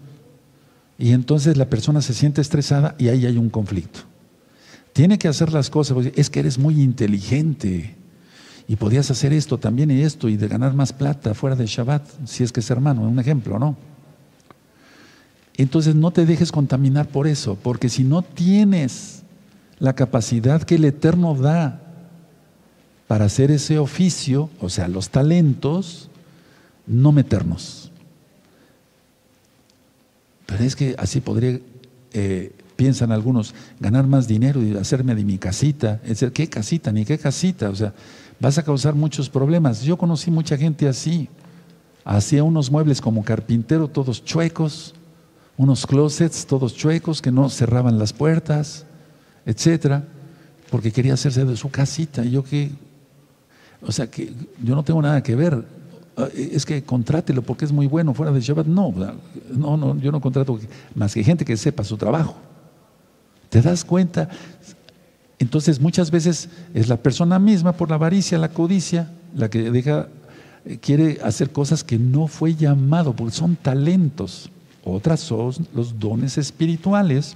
Y entonces la persona se siente estresada y ahí hay un conflicto. Tiene que hacer las cosas, es que eres muy inteligente y podías hacer esto también y esto y de ganar más plata fuera de Shabbat, si es que es hermano, un ejemplo, ¿no? Entonces no te dejes contaminar por eso, porque si no tienes la capacidad que el Eterno da para hacer ese oficio, o sea, los talentos, no meternos. Pero es que así podría, eh, piensan algunos, ganar más dinero y hacerme de mi casita. Es decir, ¿qué casita? Ni qué casita. O sea, vas a causar muchos problemas. Yo conocí mucha gente así. Hacía unos muebles como carpintero, todos chuecos, unos closets todos chuecos que no cerraban las puertas, etcétera, porque quería hacerse de su casita. Yo que, o sea, que yo no tengo nada que ver. Ah, es que contrátelo porque es muy bueno fuera de Shabbat. No, no, no, yo no contrato más que gente que sepa su trabajo. ¿Te das cuenta? Entonces muchas veces es la persona misma por la avaricia, la codicia, la que deja, eh, quiere hacer cosas que no fue llamado, porque son talentos. Otras son los dones espirituales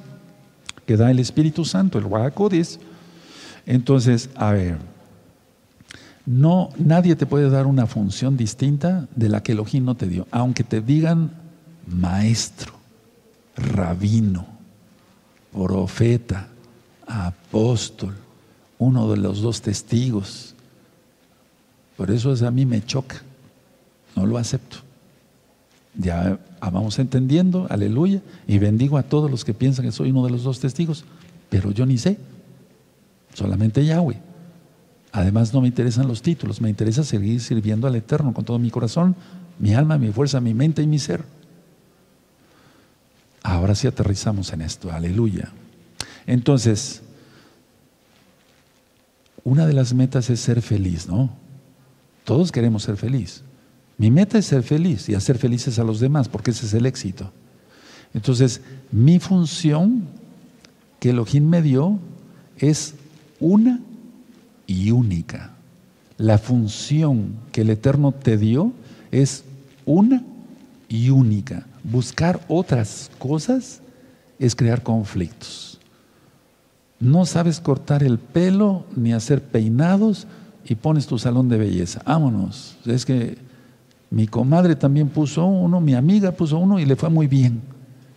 que da el Espíritu Santo, el Wahacodis. Entonces, a ver, no, nadie te puede dar una función distinta de la que Elohim no te dio, aunque te digan maestro, rabino, profeta, apóstol, uno de los dos testigos. Por eso a mí me choca, no lo acepto. Ya vamos entendiendo, aleluya, y bendigo a todos los que piensan que soy uno de los dos testigos, pero yo ni sé, solamente Yahweh. Además no me interesan los títulos, me interesa seguir sirviendo al Eterno con todo mi corazón, mi alma, mi fuerza, mi mente y mi ser. Ahora sí aterrizamos en esto, aleluya. Entonces, una de las metas es ser feliz, ¿no? Todos queremos ser feliz. Mi meta es ser feliz y hacer felices a los demás, porque ese es el éxito. Entonces, mi función que Elohim me dio es una y única. La función que el Eterno te dio es una y única. Buscar otras cosas es crear conflictos no sabes cortar el pelo ni hacer peinados y pones tu salón de belleza. Vámonos. Es que mi comadre también puso uno, mi amiga puso uno y le fue muy bien.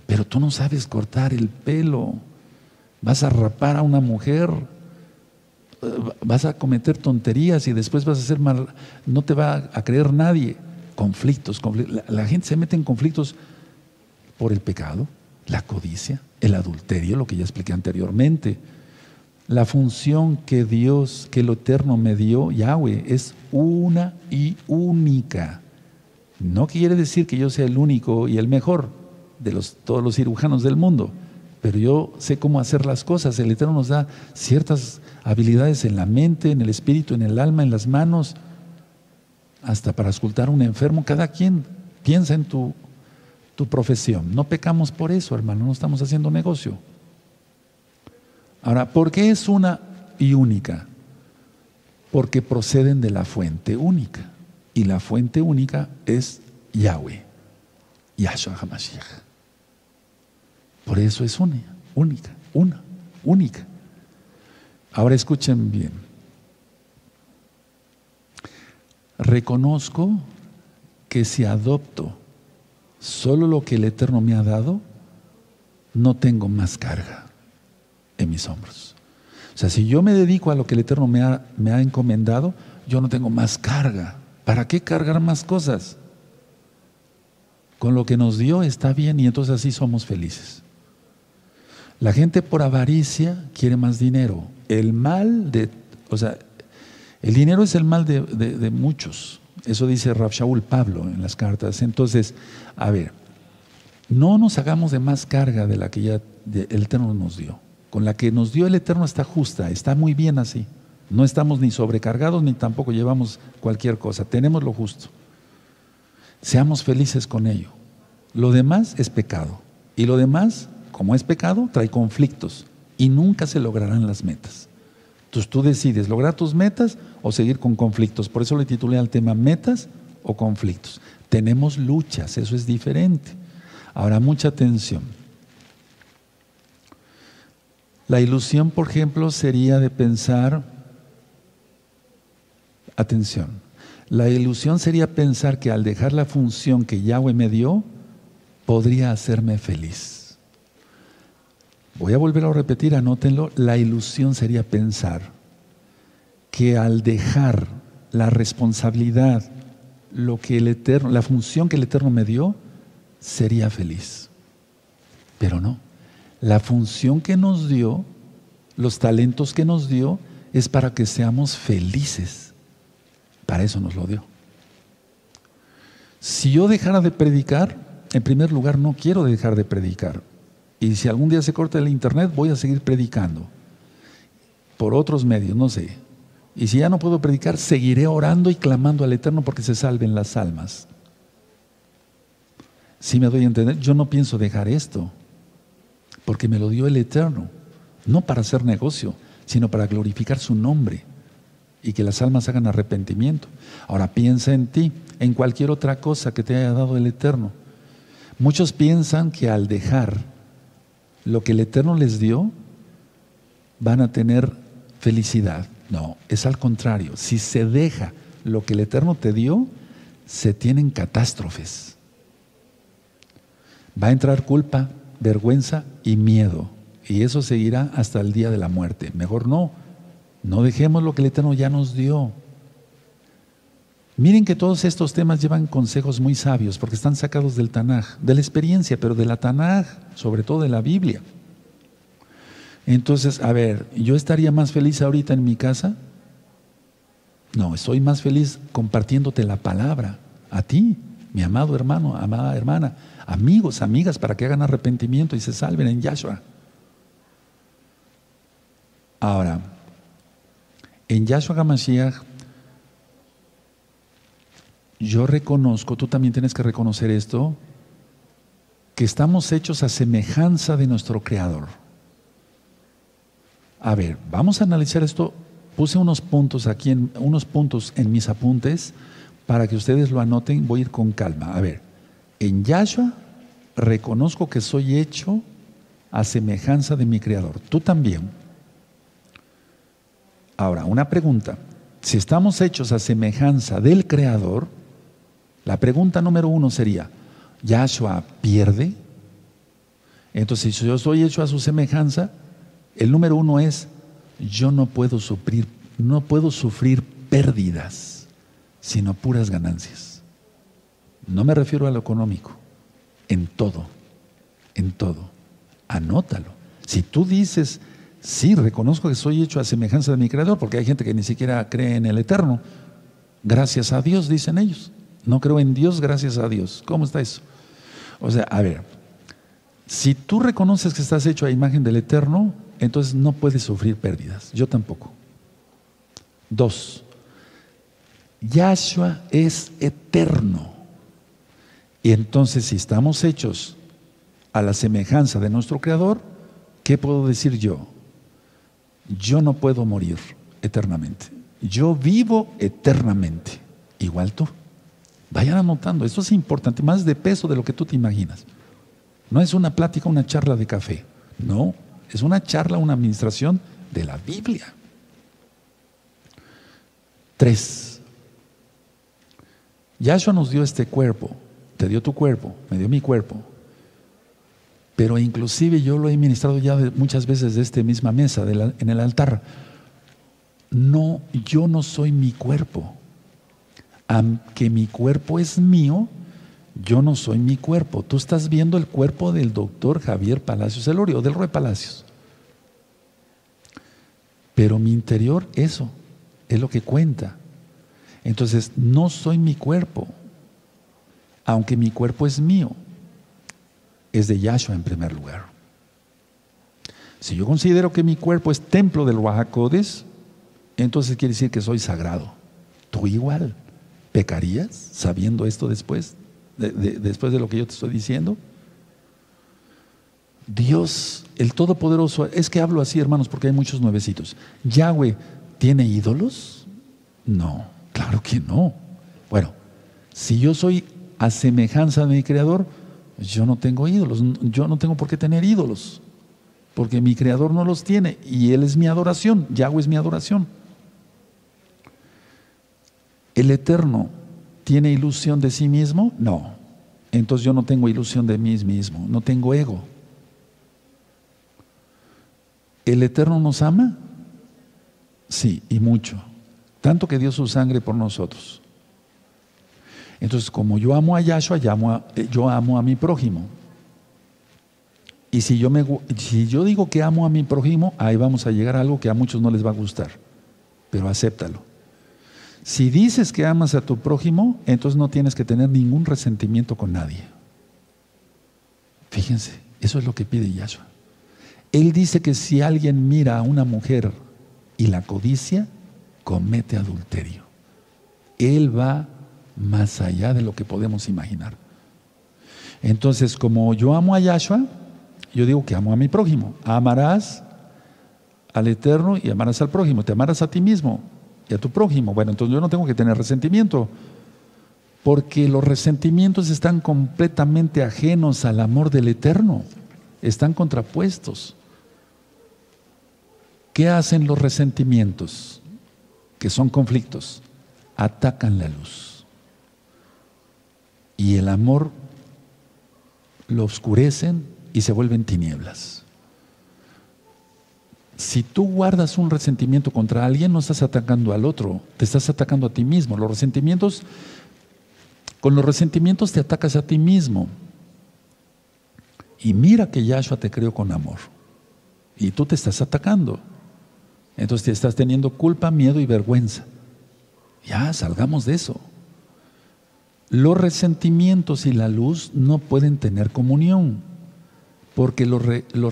pero tú no sabes cortar el pelo, vas a rapar a una mujer, eh, vas a cometer tonterías y después vas a hacer mal, no te va a creer nadie. Conflictos, conflictos. La, la gente se mete en conflictos por el pecado, la codicia, el adulterio, lo que ya expliqué anteriormente. La función que Dios, que lo eterno me dio, Yahweh, es una y única. No quiere decir que yo sea el único y el mejor de los, todos los cirujanos del mundo, pero yo sé cómo hacer las cosas. El Eterno nos da ciertas habilidades en la mente, en el espíritu, en el alma, en las manos, hasta para escultar a un enfermo. Cada quien piensa en tu, tu profesión. No pecamos por eso, hermano, no estamos haciendo negocio. Ahora, ¿por qué es una y única? Porque proceden de la fuente única. Y la fuente única es Yahweh, Yahshua HaMashiach. Por eso es una, única, una, única. Ahora escuchen bien. Reconozco que si adopto solo lo que el Eterno me ha dado, no tengo más carga en mis hombros. O sea, si yo me dedico a lo que el Eterno me ha, me ha encomendado, yo no tengo más carga. ¿Para qué cargar más cosas? Con lo que nos dio está bien y entonces así somos felices. La gente por avaricia quiere más dinero. El mal de, o sea, el dinero es el mal de, muchos. Eso dice Rab Shaul Pablo en las cartas. Entonces, a ver, no nos hagamos de más carga de la que ya el Eterno nos dio. Con la que nos dio el Eterno está justa, está muy bien así. No estamos ni sobrecargados ni tampoco llevamos cualquier cosa. Tenemos lo justo. Seamos felices con ello. Lo demás es pecado. Y lo demás, como es pecado, trae conflictos. Y nunca se lograrán las metas. Entonces tú decides lograr tus metas o seguir con conflictos. Por eso le titulé al tema metas o conflictos. Tenemos luchas, eso es diferente. Ahora, mucha atención. La ilusión, por ejemplo, sería de pensar Atención, la ilusión sería pensar que al dejar la función que Yahweh me dio, podría hacerme feliz. Voy a volver a repetir, anótenlo, la ilusión sería pensar que al dejar la responsabilidad, lo que el Eterno, la función que el Eterno me dio, sería feliz. Pero no. La función que nos dio, los talentos que nos dio, es para que seamos felices. Para eso nos lo dio. Si yo dejara de predicar, en primer lugar no quiero dejar de predicar. Y si algún día se corta el internet, voy a seguir predicando. Por otros medios, no sé. Y si ya no puedo predicar, seguiré orando y clamando al Eterno porque se salven las almas. Si me doy a entender, yo no pienso dejar esto, porque me lo dio el Eterno, no para hacer negocio, sino para glorificar su nombre y que las almas hagan arrepentimiento. Ahora piensa en ti, en cualquier otra cosa que te haya dado el Eterno. Muchos piensan que al dejar lo que el Eterno les dio, van a tener felicidad. No, es al contrario. Si se deja lo que el Eterno te dio, se tienen catástrofes. Va a entrar culpa, vergüenza y miedo. Y eso seguirá hasta el día de la muerte. Mejor no, no dejemos lo que el Eterno ya nos dio. Miren que todos estos temas llevan consejos muy sabios porque están sacados del Tanaj, de la experiencia, pero de la Tanaj, sobre todo de la Biblia. Entonces, a ver, ¿yo estaría más feliz ahorita en mi casa? No, estoy más feliz compartiéndote la palabra a ti, mi amado hermano, amada hermana, amigos, amigas, para que hagan arrepentimiento y se salven en Yahshua. Ahora, en Yahshua HaMashiach, yo reconozco, tú también tienes que reconocer esto, que estamos hechos a semejanza de nuestro Creador. A ver, vamos a analizar esto. Puse unos puntos aquí, en, unos puntos en mis apuntes para que ustedes lo anoten. Voy a ir con calma. A ver, en Yahshua reconozco que soy hecho a semejanza de mi Creador. Tú también. Ahora, una pregunta. Si estamos hechos a semejanza del Creador, la pregunta número uno sería, ¿Yahshua pierde? Entonces, si yo soy hecho a su semejanza, el número uno es, yo no puedo sufrir, no puedo sufrir pérdidas, sino puras ganancias. No me refiero a lo económico, en todo, en todo. Anótalo. Si tú dices, sí, reconozco que soy hecho a semejanza de mi Creador, porque hay gente que ni siquiera cree en el Eterno, gracias a Dios, dicen ellos. No creo en Dios, gracias a Dios. ¿Cómo está eso? O sea, a ver, si tú reconoces que estás hecho a imagen del Eterno, entonces no puedes sufrir pérdidas. Yo tampoco. Dos, Yahshua es eterno. Y entonces si estamos hechos a la semejanza de nuestro Creador, ¿qué puedo decir yo? Yo no puedo morir eternamente. Yo vivo eternamente, igual tú. Vayan anotando, esto es importante, más de peso de lo que tú te imaginas. No es una plática, una charla de café, no, es una charla, una administración de la Biblia. Tres, Yahshua nos dio este cuerpo, te dio tu cuerpo, me dio mi cuerpo, pero inclusive yo lo he ministrado ya muchas veces de esta misma mesa, en el altar. No, yo no soy mi cuerpo aunque mi cuerpo es mío, yo no soy mi cuerpo. Tú estás viendo el cuerpo del doctor Javier Palacios Elorio, del Rey Palacios. Pero mi interior, eso, es lo que cuenta. Entonces, no soy mi cuerpo, aunque mi cuerpo es mío, es de Yahshua en primer lugar. Si yo considero que mi cuerpo es templo del Oaxacodes, entonces quiere decir que soy sagrado. Tú igual. ¿Pecarías sabiendo esto después? De, después de lo que yo te estoy diciendo. Dios, el Todopoderoso, es que hablo así, hermanos, porque hay muchos nuevecitos. ¿Yahweh tiene ídolos? No, claro que no. Bueno, si yo soy a semejanza de mi Creador, yo no tengo ídolos, yo no tengo por qué tener ídolos, porque mi Creador no los tiene y Él es mi adoración, Yahweh es mi adoración. ¿El eterno tiene ilusión de sí mismo? No. Entonces yo no tengo ilusión de mí mismo, no tengo ego. ¿El eterno nos ama? Sí, y mucho. Tanto que dio su sangre por nosotros. Entonces, como yo amo a Yahshua, eh, yo amo a mi prójimo. Y si yo, si yo digo que amo a mi prójimo, ahí vamos a llegar a algo que a muchos no les va a gustar. Pero acéptalo. Si dices que amas a tu prójimo, entonces no tienes que tener ningún resentimiento con nadie. Fíjense, eso es lo que pide Yahshua. Él dice que si alguien mira a una mujer y la codicia, comete adulterio. Él va más allá de lo que podemos imaginar. Entonces, como yo amo a Yahshua, yo digo que amo a mi prójimo. Amarás al Eterno y amarás al prójimo. Te amarás a ti mismo y a tu prójimo. Bueno, entonces yo no tengo que tener resentimiento, porque los resentimientos están completamente ajenos al amor del Eterno, están contrapuestos. ¿Qué hacen los resentimientos? Que son conflictos. Atacan la luz. Y el amor lo oscurecen y se vuelven tinieblas. Si tú guardas un resentimiento contra alguien, no estás atacando al otro, te estás atacando a ti mismo. Los resentimientos, con los resentimientos te atacas a ti mismo. Y mira que Yahshua te creó con amor. Y tú te estás atacando. Entonces te estás teniendo culpa, miedo y vergüenza. Ya, salgamos de eso. Los resentimientos y la luz no pueden tener comunión porque los,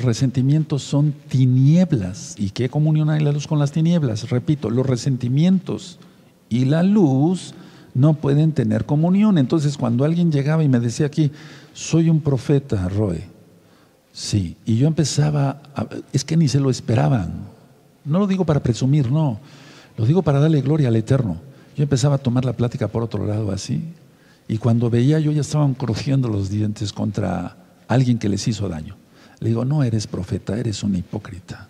resentimientos son tinieblas. ¿Y qué comunión hay la luz con las tinieblas? Repito, los resentimientos y la luz no pueden tener comunión. Entonces, cuando alguien llegaba y me decía aquí, soy un profeta, Roe, sí, y yo empezaba, es que ni se lo esperaban. No lo digo para presumir, no, lo digo para darle gloria al Eterno. Yo empezaba a tomar la plática por otro lado así, y cuando veía yo ya estaban crujiendo los dientes contra alguien que les hizo daño. Le digo, no eres profeta, eres un hipócrita.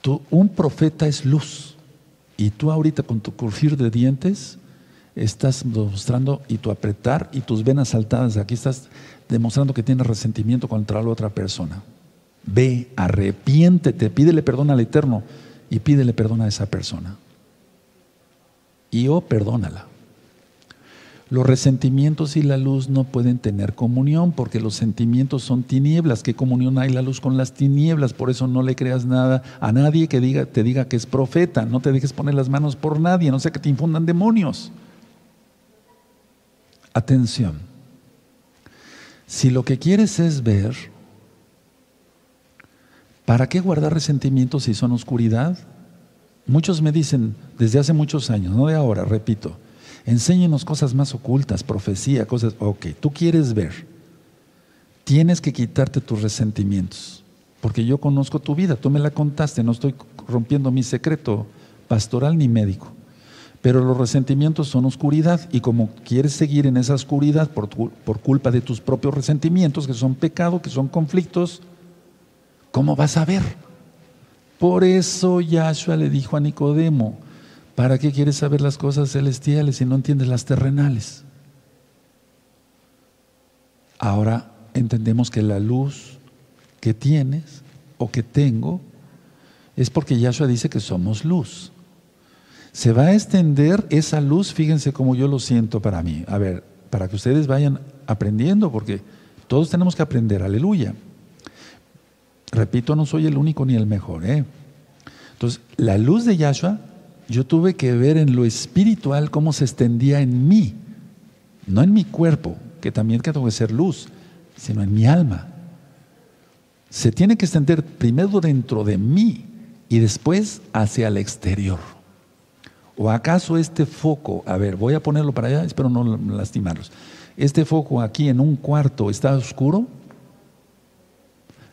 Tú, un profeta es luz. Y tú ahorita con tu curfir de dientes estás mostrando y tu apretar y tus venas saltadas, aquí estás demostrando que tienes resentimiento contra la otra persona. Ve, arrepiéntete, pídele perdón al Eterno y pídele perdón a esa persona. Y oh, perdónala. Los resentimientos y la luz no pueden tener comunión porque los sentimientos son tinieblas. ¿Qué comunión hay la luz con las tinieblas? Por eso no le creas nada a nadie que diga, te diga que es profeta. No te dejes poner las manos por nadie, no sea que te infundan demonios. Atención. Si lo que quieres es ver, ¿para qué guardar resentimientos si son oscuridad? Muchos me dicen desde hace muchos años, no de ahora, repito, enséñenos cosas más ocultas, profecía, cosas. Ok, tú quieres ver. Tienes que quitarte tus resentimientos, porque yo conozco tu vida, tú me la contaste, no estoy rompiendo mi secreto pastoral ni médico. Pero los resentimientos son oscuridad y como quieres seguir en esa oscuridad por, por culpa de tus propios resentimientos, que son pecado, que son conflictos, ¿cómo vas a ver? Por eso Yahshua le dijo a Nicodemo, ¿para qué quieres saber las cosas celestiales si no entiendes las terrenales? Ahora entendemos que la luz que tienes o que tengo es porque Yahshua dice que somos luz se va a extender esa luz, fíjense cómo yo lo siento para mí. A ver, para que ustedes vayan aprendiendo, porque todos tenemos que aprender, aleluya. Repito, no soy el único ni el mejor. ¿eh? Entonces, la luz de Yahshua, yo tuve que ver en lo espiritual cómo se extendía en mí, no en mi cuerpo, que también tengo que ser luz, sino en mi alma. Se tiene que extender primero dentro de mí y después hacia el exterior. ¿O acaso este foco, a ver, voy a ponerlo para allá, espero no lastimarlos, este foco aquí en un cuarto está oscuro?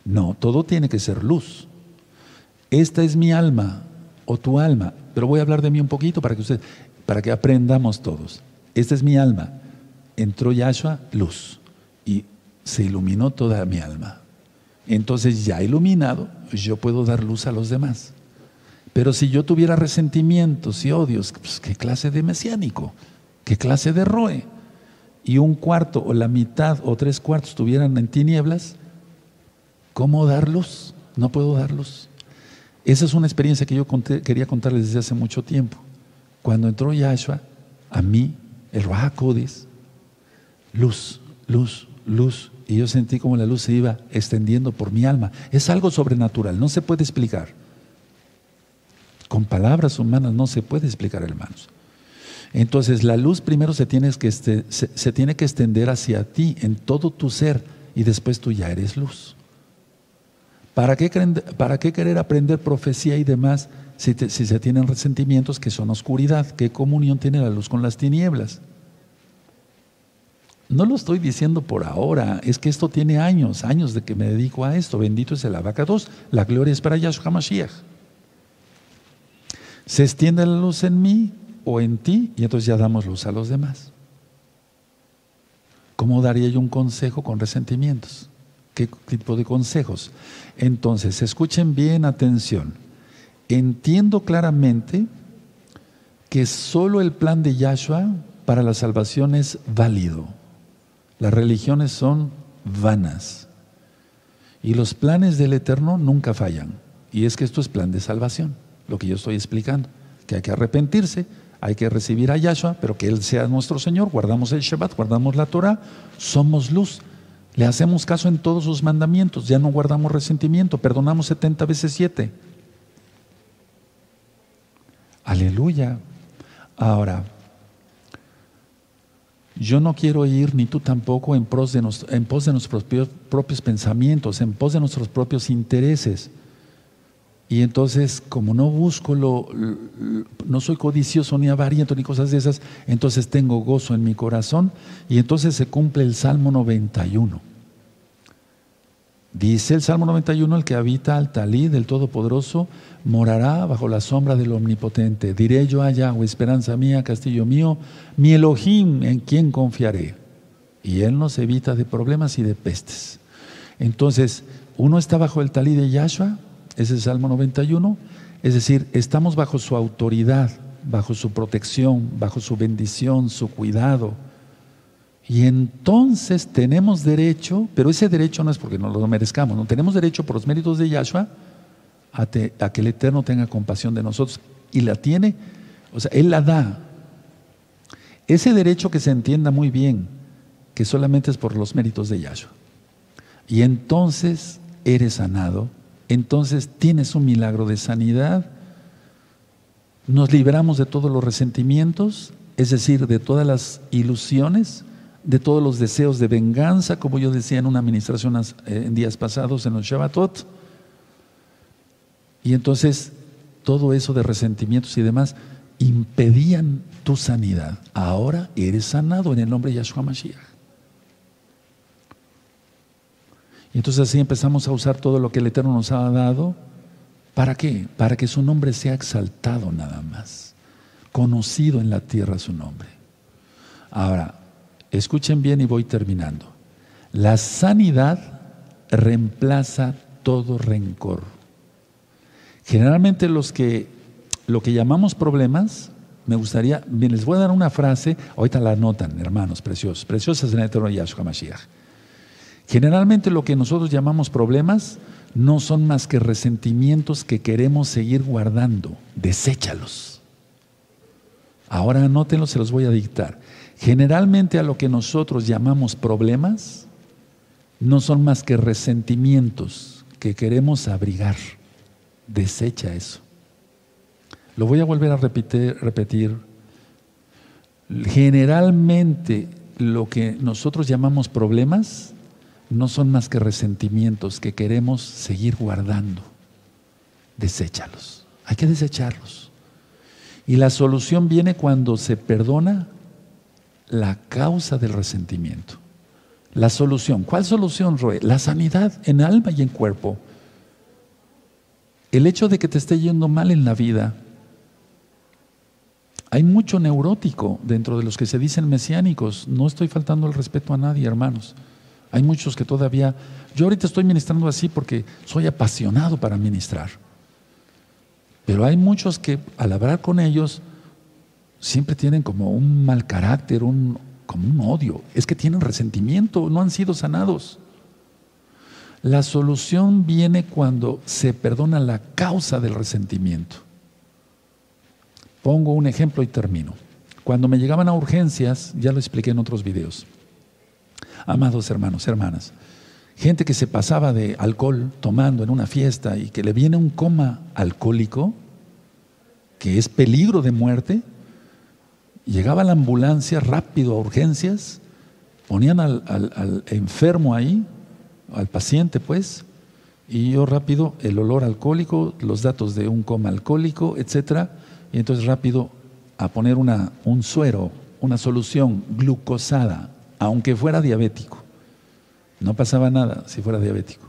No, todo tiene que ser luz. Esta es mi alma o tu alma, pero voy a hablar de mí un poquito para que usted, para que aprendamos todos. Esta es mi alma. Entró Yahshua, luz, y se iluminó toda mi alma. Entonces ya iluminado, yo puedo dar luz a los demás. Pero si yo tuviera resentimientos y odios, pues, ¿qué clase de mesiánico? ¿Qué clase de roe? Y un cuarto o la mitad o tres cuartos estuvieran en tinieblas, ¿cómo darlos? No puedo darlos. Esa es una experiencia que yo quería contarles desde hace mucho tiempo. Cuando entró Yahshua, a mí, el Ruach luz, luz, luz, y yo sentí como la luz se iba extendiendo por mi alma. Es algo sobrenatural, no se puede explicar. Con palabras humanas no se puede explicar, hermanos. Entonces la luz primero se tiene, que este, se, tiene que extender hacia ti, en todo tu ser, y después tú ya eres luz. ¿Para qué, querer aprender profecía y demás si, si se tienen resentimientos que son oscuridad? ¿Qué comunión tiene la luz con las tinieblas? No lo estoy diciendo por ahora, es que esto tiene años, años de que me dedico a esto. Bendito es el abacados, la gloria es para Yahshua Mashiach. Se extiende la luz en mí o en ti y entonces ya damos luz a los demás. ¿Cómo daría yo un consejo con resentimientos? ¿Qué tipo de consejos? Entonces, escuchen bien atención. Entiendo claramente que solo el plan de Yahshua para la salvación es válido. Las religiones son vanas. Y los planes del Eterno nunca fallan. Y es que esto es plan de salvación lo que yo estoy explicando, que hay que arrepentirse, hay que recibir a Yahshua, pero que Él sea nuestro Señor, guardamos el Shabbat, guardamos la Torah, somos luz, le hacemos caso en todos sus mandamientos, ya no guardamos resentimiento, perdonamos 70 veces 7. Aleluya. Ahora, yo no quiero ir, ni tú tampoco, en de, en pos de nuestros propios pensamientos, en pos de nuestros propios intereses. Y entonces, como no busco lo, no soy codicioso ni avariento ni cosas de esas, entonces tengo gozo en mi corazón y entonces se cumple el Salmo 91. Dice el Salmo 91, el que habita al talí del Todopoderoso morará bajo la sombra del Omnipotente. Diré yo a Yahweh, esperanza mía, castillo mío, mi Elohim, en quien confiaré. Y Él nos evita de problemas y de pestes. Entonces, uno está bajo el talí de Yahshua, es el Salmo 91. Es decir, estamos bajo su autoridad, bajo su protección, bajo su bendición, su cuidado. Y entonces tenemos derecho, pero ese derecho no es porque no lo merezcamos, no tenemos derecho por los méritos de Yahshua a, a que el Eterno tenga compasión de nosotros. Y la tiene, o sea, Él la da. Ese derecho que se entienda muy bien, que solamente es por los méritos de Yahshua. Y entonces eres sanado, entonces tienes un milagro de sanidad, nos liberamos de todos los resentimientos, es decir, de todas las ilusiones, de todos los deseos de venganza, como yo decía en una administración eh, en días pasados en los Shabbatot. Y entonces todo eso de resentimientos y demás impedían tu sanidad. Ahora eres sanado en el nombre de Yahshua Mashiach. Y entonces así empezamos a usar todo lo que el Eterno nos ha dado. ¿Para qué? Para que su nombre sea exaltado nada más. Conocido en la tierra su nombre. Ahora, escuchen bien y voy terminando. La sanidad reemplaza todo rencor. Generalmente los que lo que llamamos problemas, me gustaría, bien, les voy a dar una frase, ahorita la anotan, hermanos preciosos, preciosas en el eterno Yahshua Mashiach. Generalmente lo que nosotros llamamos problemas no son más que resentimientos que queremos seguir guardando. Deséchalos. Ahora anótenlos, se los voy a dictar. Generalmente a lo que nosotros llamamos problemas no son más que resentimientos que queremos abrigar. Desecha eso. Lo voy a volver a repetir, repetir. Generalmente lo que nosotros llamamos problemas no son más que resentimientos que queremos seguir guardando. Deséchalos. Hay que desecharlos. Y la solución viene cuando se perdona la causa del resentimiento. La solución. ¿Cuál solución, Roe? La sanidad en alma y en cuerpo. El hecho de que te esté yendo mal en la vida. Hay mucho neurótico dentro de los que se dicen mesiánicos. No estoy faltando el respeto a nadie, hermanos. Hay muchos que todavía, yo ahorita estoy ministrando así porque soy apasionado para ministrar. Pero hay muchos que al hablar con ellos siempre tienen como un mal carácter, un, como un odio. Es que tienen resentimiento, no han sido sanados. La solución viene cuando se perdona la causa del resentimiento. Pongo un ejemplo y termino. Cuando me llegaban a urgencias, ya lo expliqué en otros videos, Amados hermanos, hermanas, gente que se pasaba de alcohol tomando en una fiesta y que le viene un coma alcohólico, que es peligro de muerte, llegaba la ambulancia rápido a urgencias, ponían al, enfermo ahí, al paciente pues, y yo rápido el olor alcohólico, los datos de un coma alcohólico, etcétera, y entonces rápido a poner una, un suero, una solución glucosada aunque fuera diabético. No pasaba nada si fuera diabético.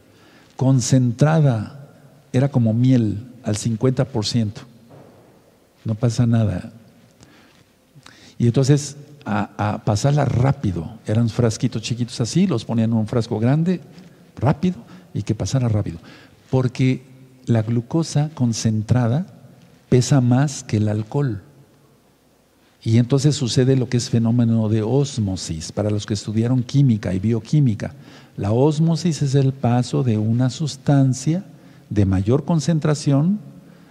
Concentrada, era como miel al 50%. No pasa nada. Y entonces a, pasarla rápido, eran frasquitos chiquitos así, los ponían en un frasco grande, rápido, y que pasara rápido. Porque la glucosa concentrada pesa más que el alcohol. Y entonces sucede lo que es fenómeno de ósmosis para los que estudiaron química y bioquímica. La ósmosis es el paso de una sustancia de mayor concentración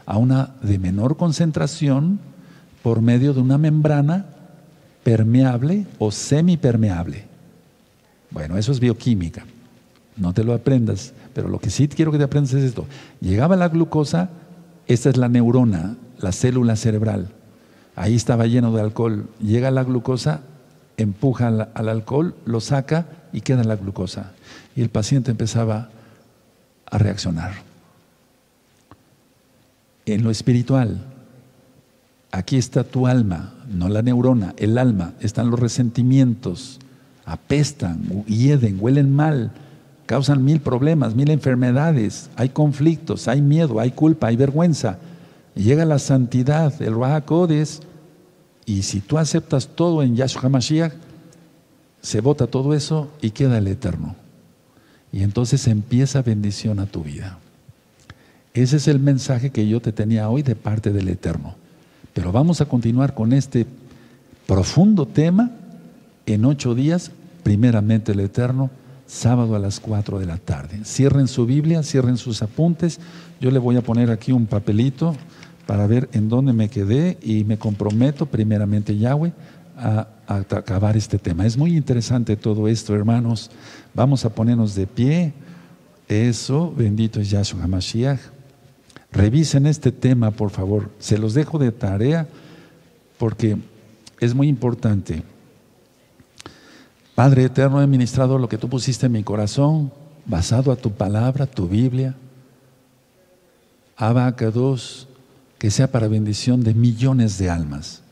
a una de menor concentración por medio de una membrana permeable o semipermeable. Bueno, eso es bioquímica. No te lo aprendas, pero lo que sí quiero que te aprendas es esto. Llegaba la glucosa, esta es la neurona, la célula cerebral. Ahí estaba lleno de alcohol. Llega la glucosa, empuja al, alcohol, lo saca y queda la glucosa. Y el paciente empezaba a reaccionar. En lo espiritual, aquí está tu alma, no la neurona, el alma, están los resentimientos, apestan, hieden, huelen mal, causan mil problemas, mil enfermedades, hay conflictos, hay miedo, hay culpa, hay vergüenza. Llega la santidad, el Rahakodes, y si tú aceptas todo en Yahshua Mashiach, se bota todo eso y queda el eterno. Y entonces empieza bendición a tu vida. Ese es el mensaje que yo te tenía hoy de parte del eterno. Pero vamos a continuar con este profundo tema en ocho días, primeramente el Eterno, sábado a las cuatro de la tarde. Cierren su Biblia, cierren sus apuntes. Yo le voy a poner aquí un papelito para ver en dónde me quedé y me comprometo primeramente Yahweh a, acabar este tema. Es muy interesante todo esto, hermanos. Vamos a ponernos de pie. Eso, bendito es Yahshua HaMashiach. Revisen este tema, por favor. Se los dejo de tarea porque es muy importante. Padre eterno, he ministrado lo que tú pusiste en mi corazón, basado a tu palabra, tu Biblia. Abacados, que sea para bendición de millones de almas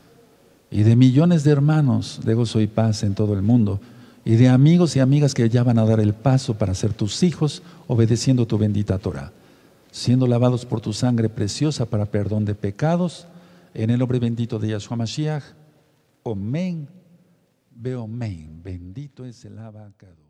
y de millones de hermanos de gozo y paz en todo el mundo y de amigos y amigas que ya van a dar el paso para ser tus hijos obedeciendo tu bendita Torah, siendo lavados por tu sangre preciosa para perdón de pecados, en el nombre bendito de Yahshua Mashiach. Amén. Veo amén. Bendito es el abacado.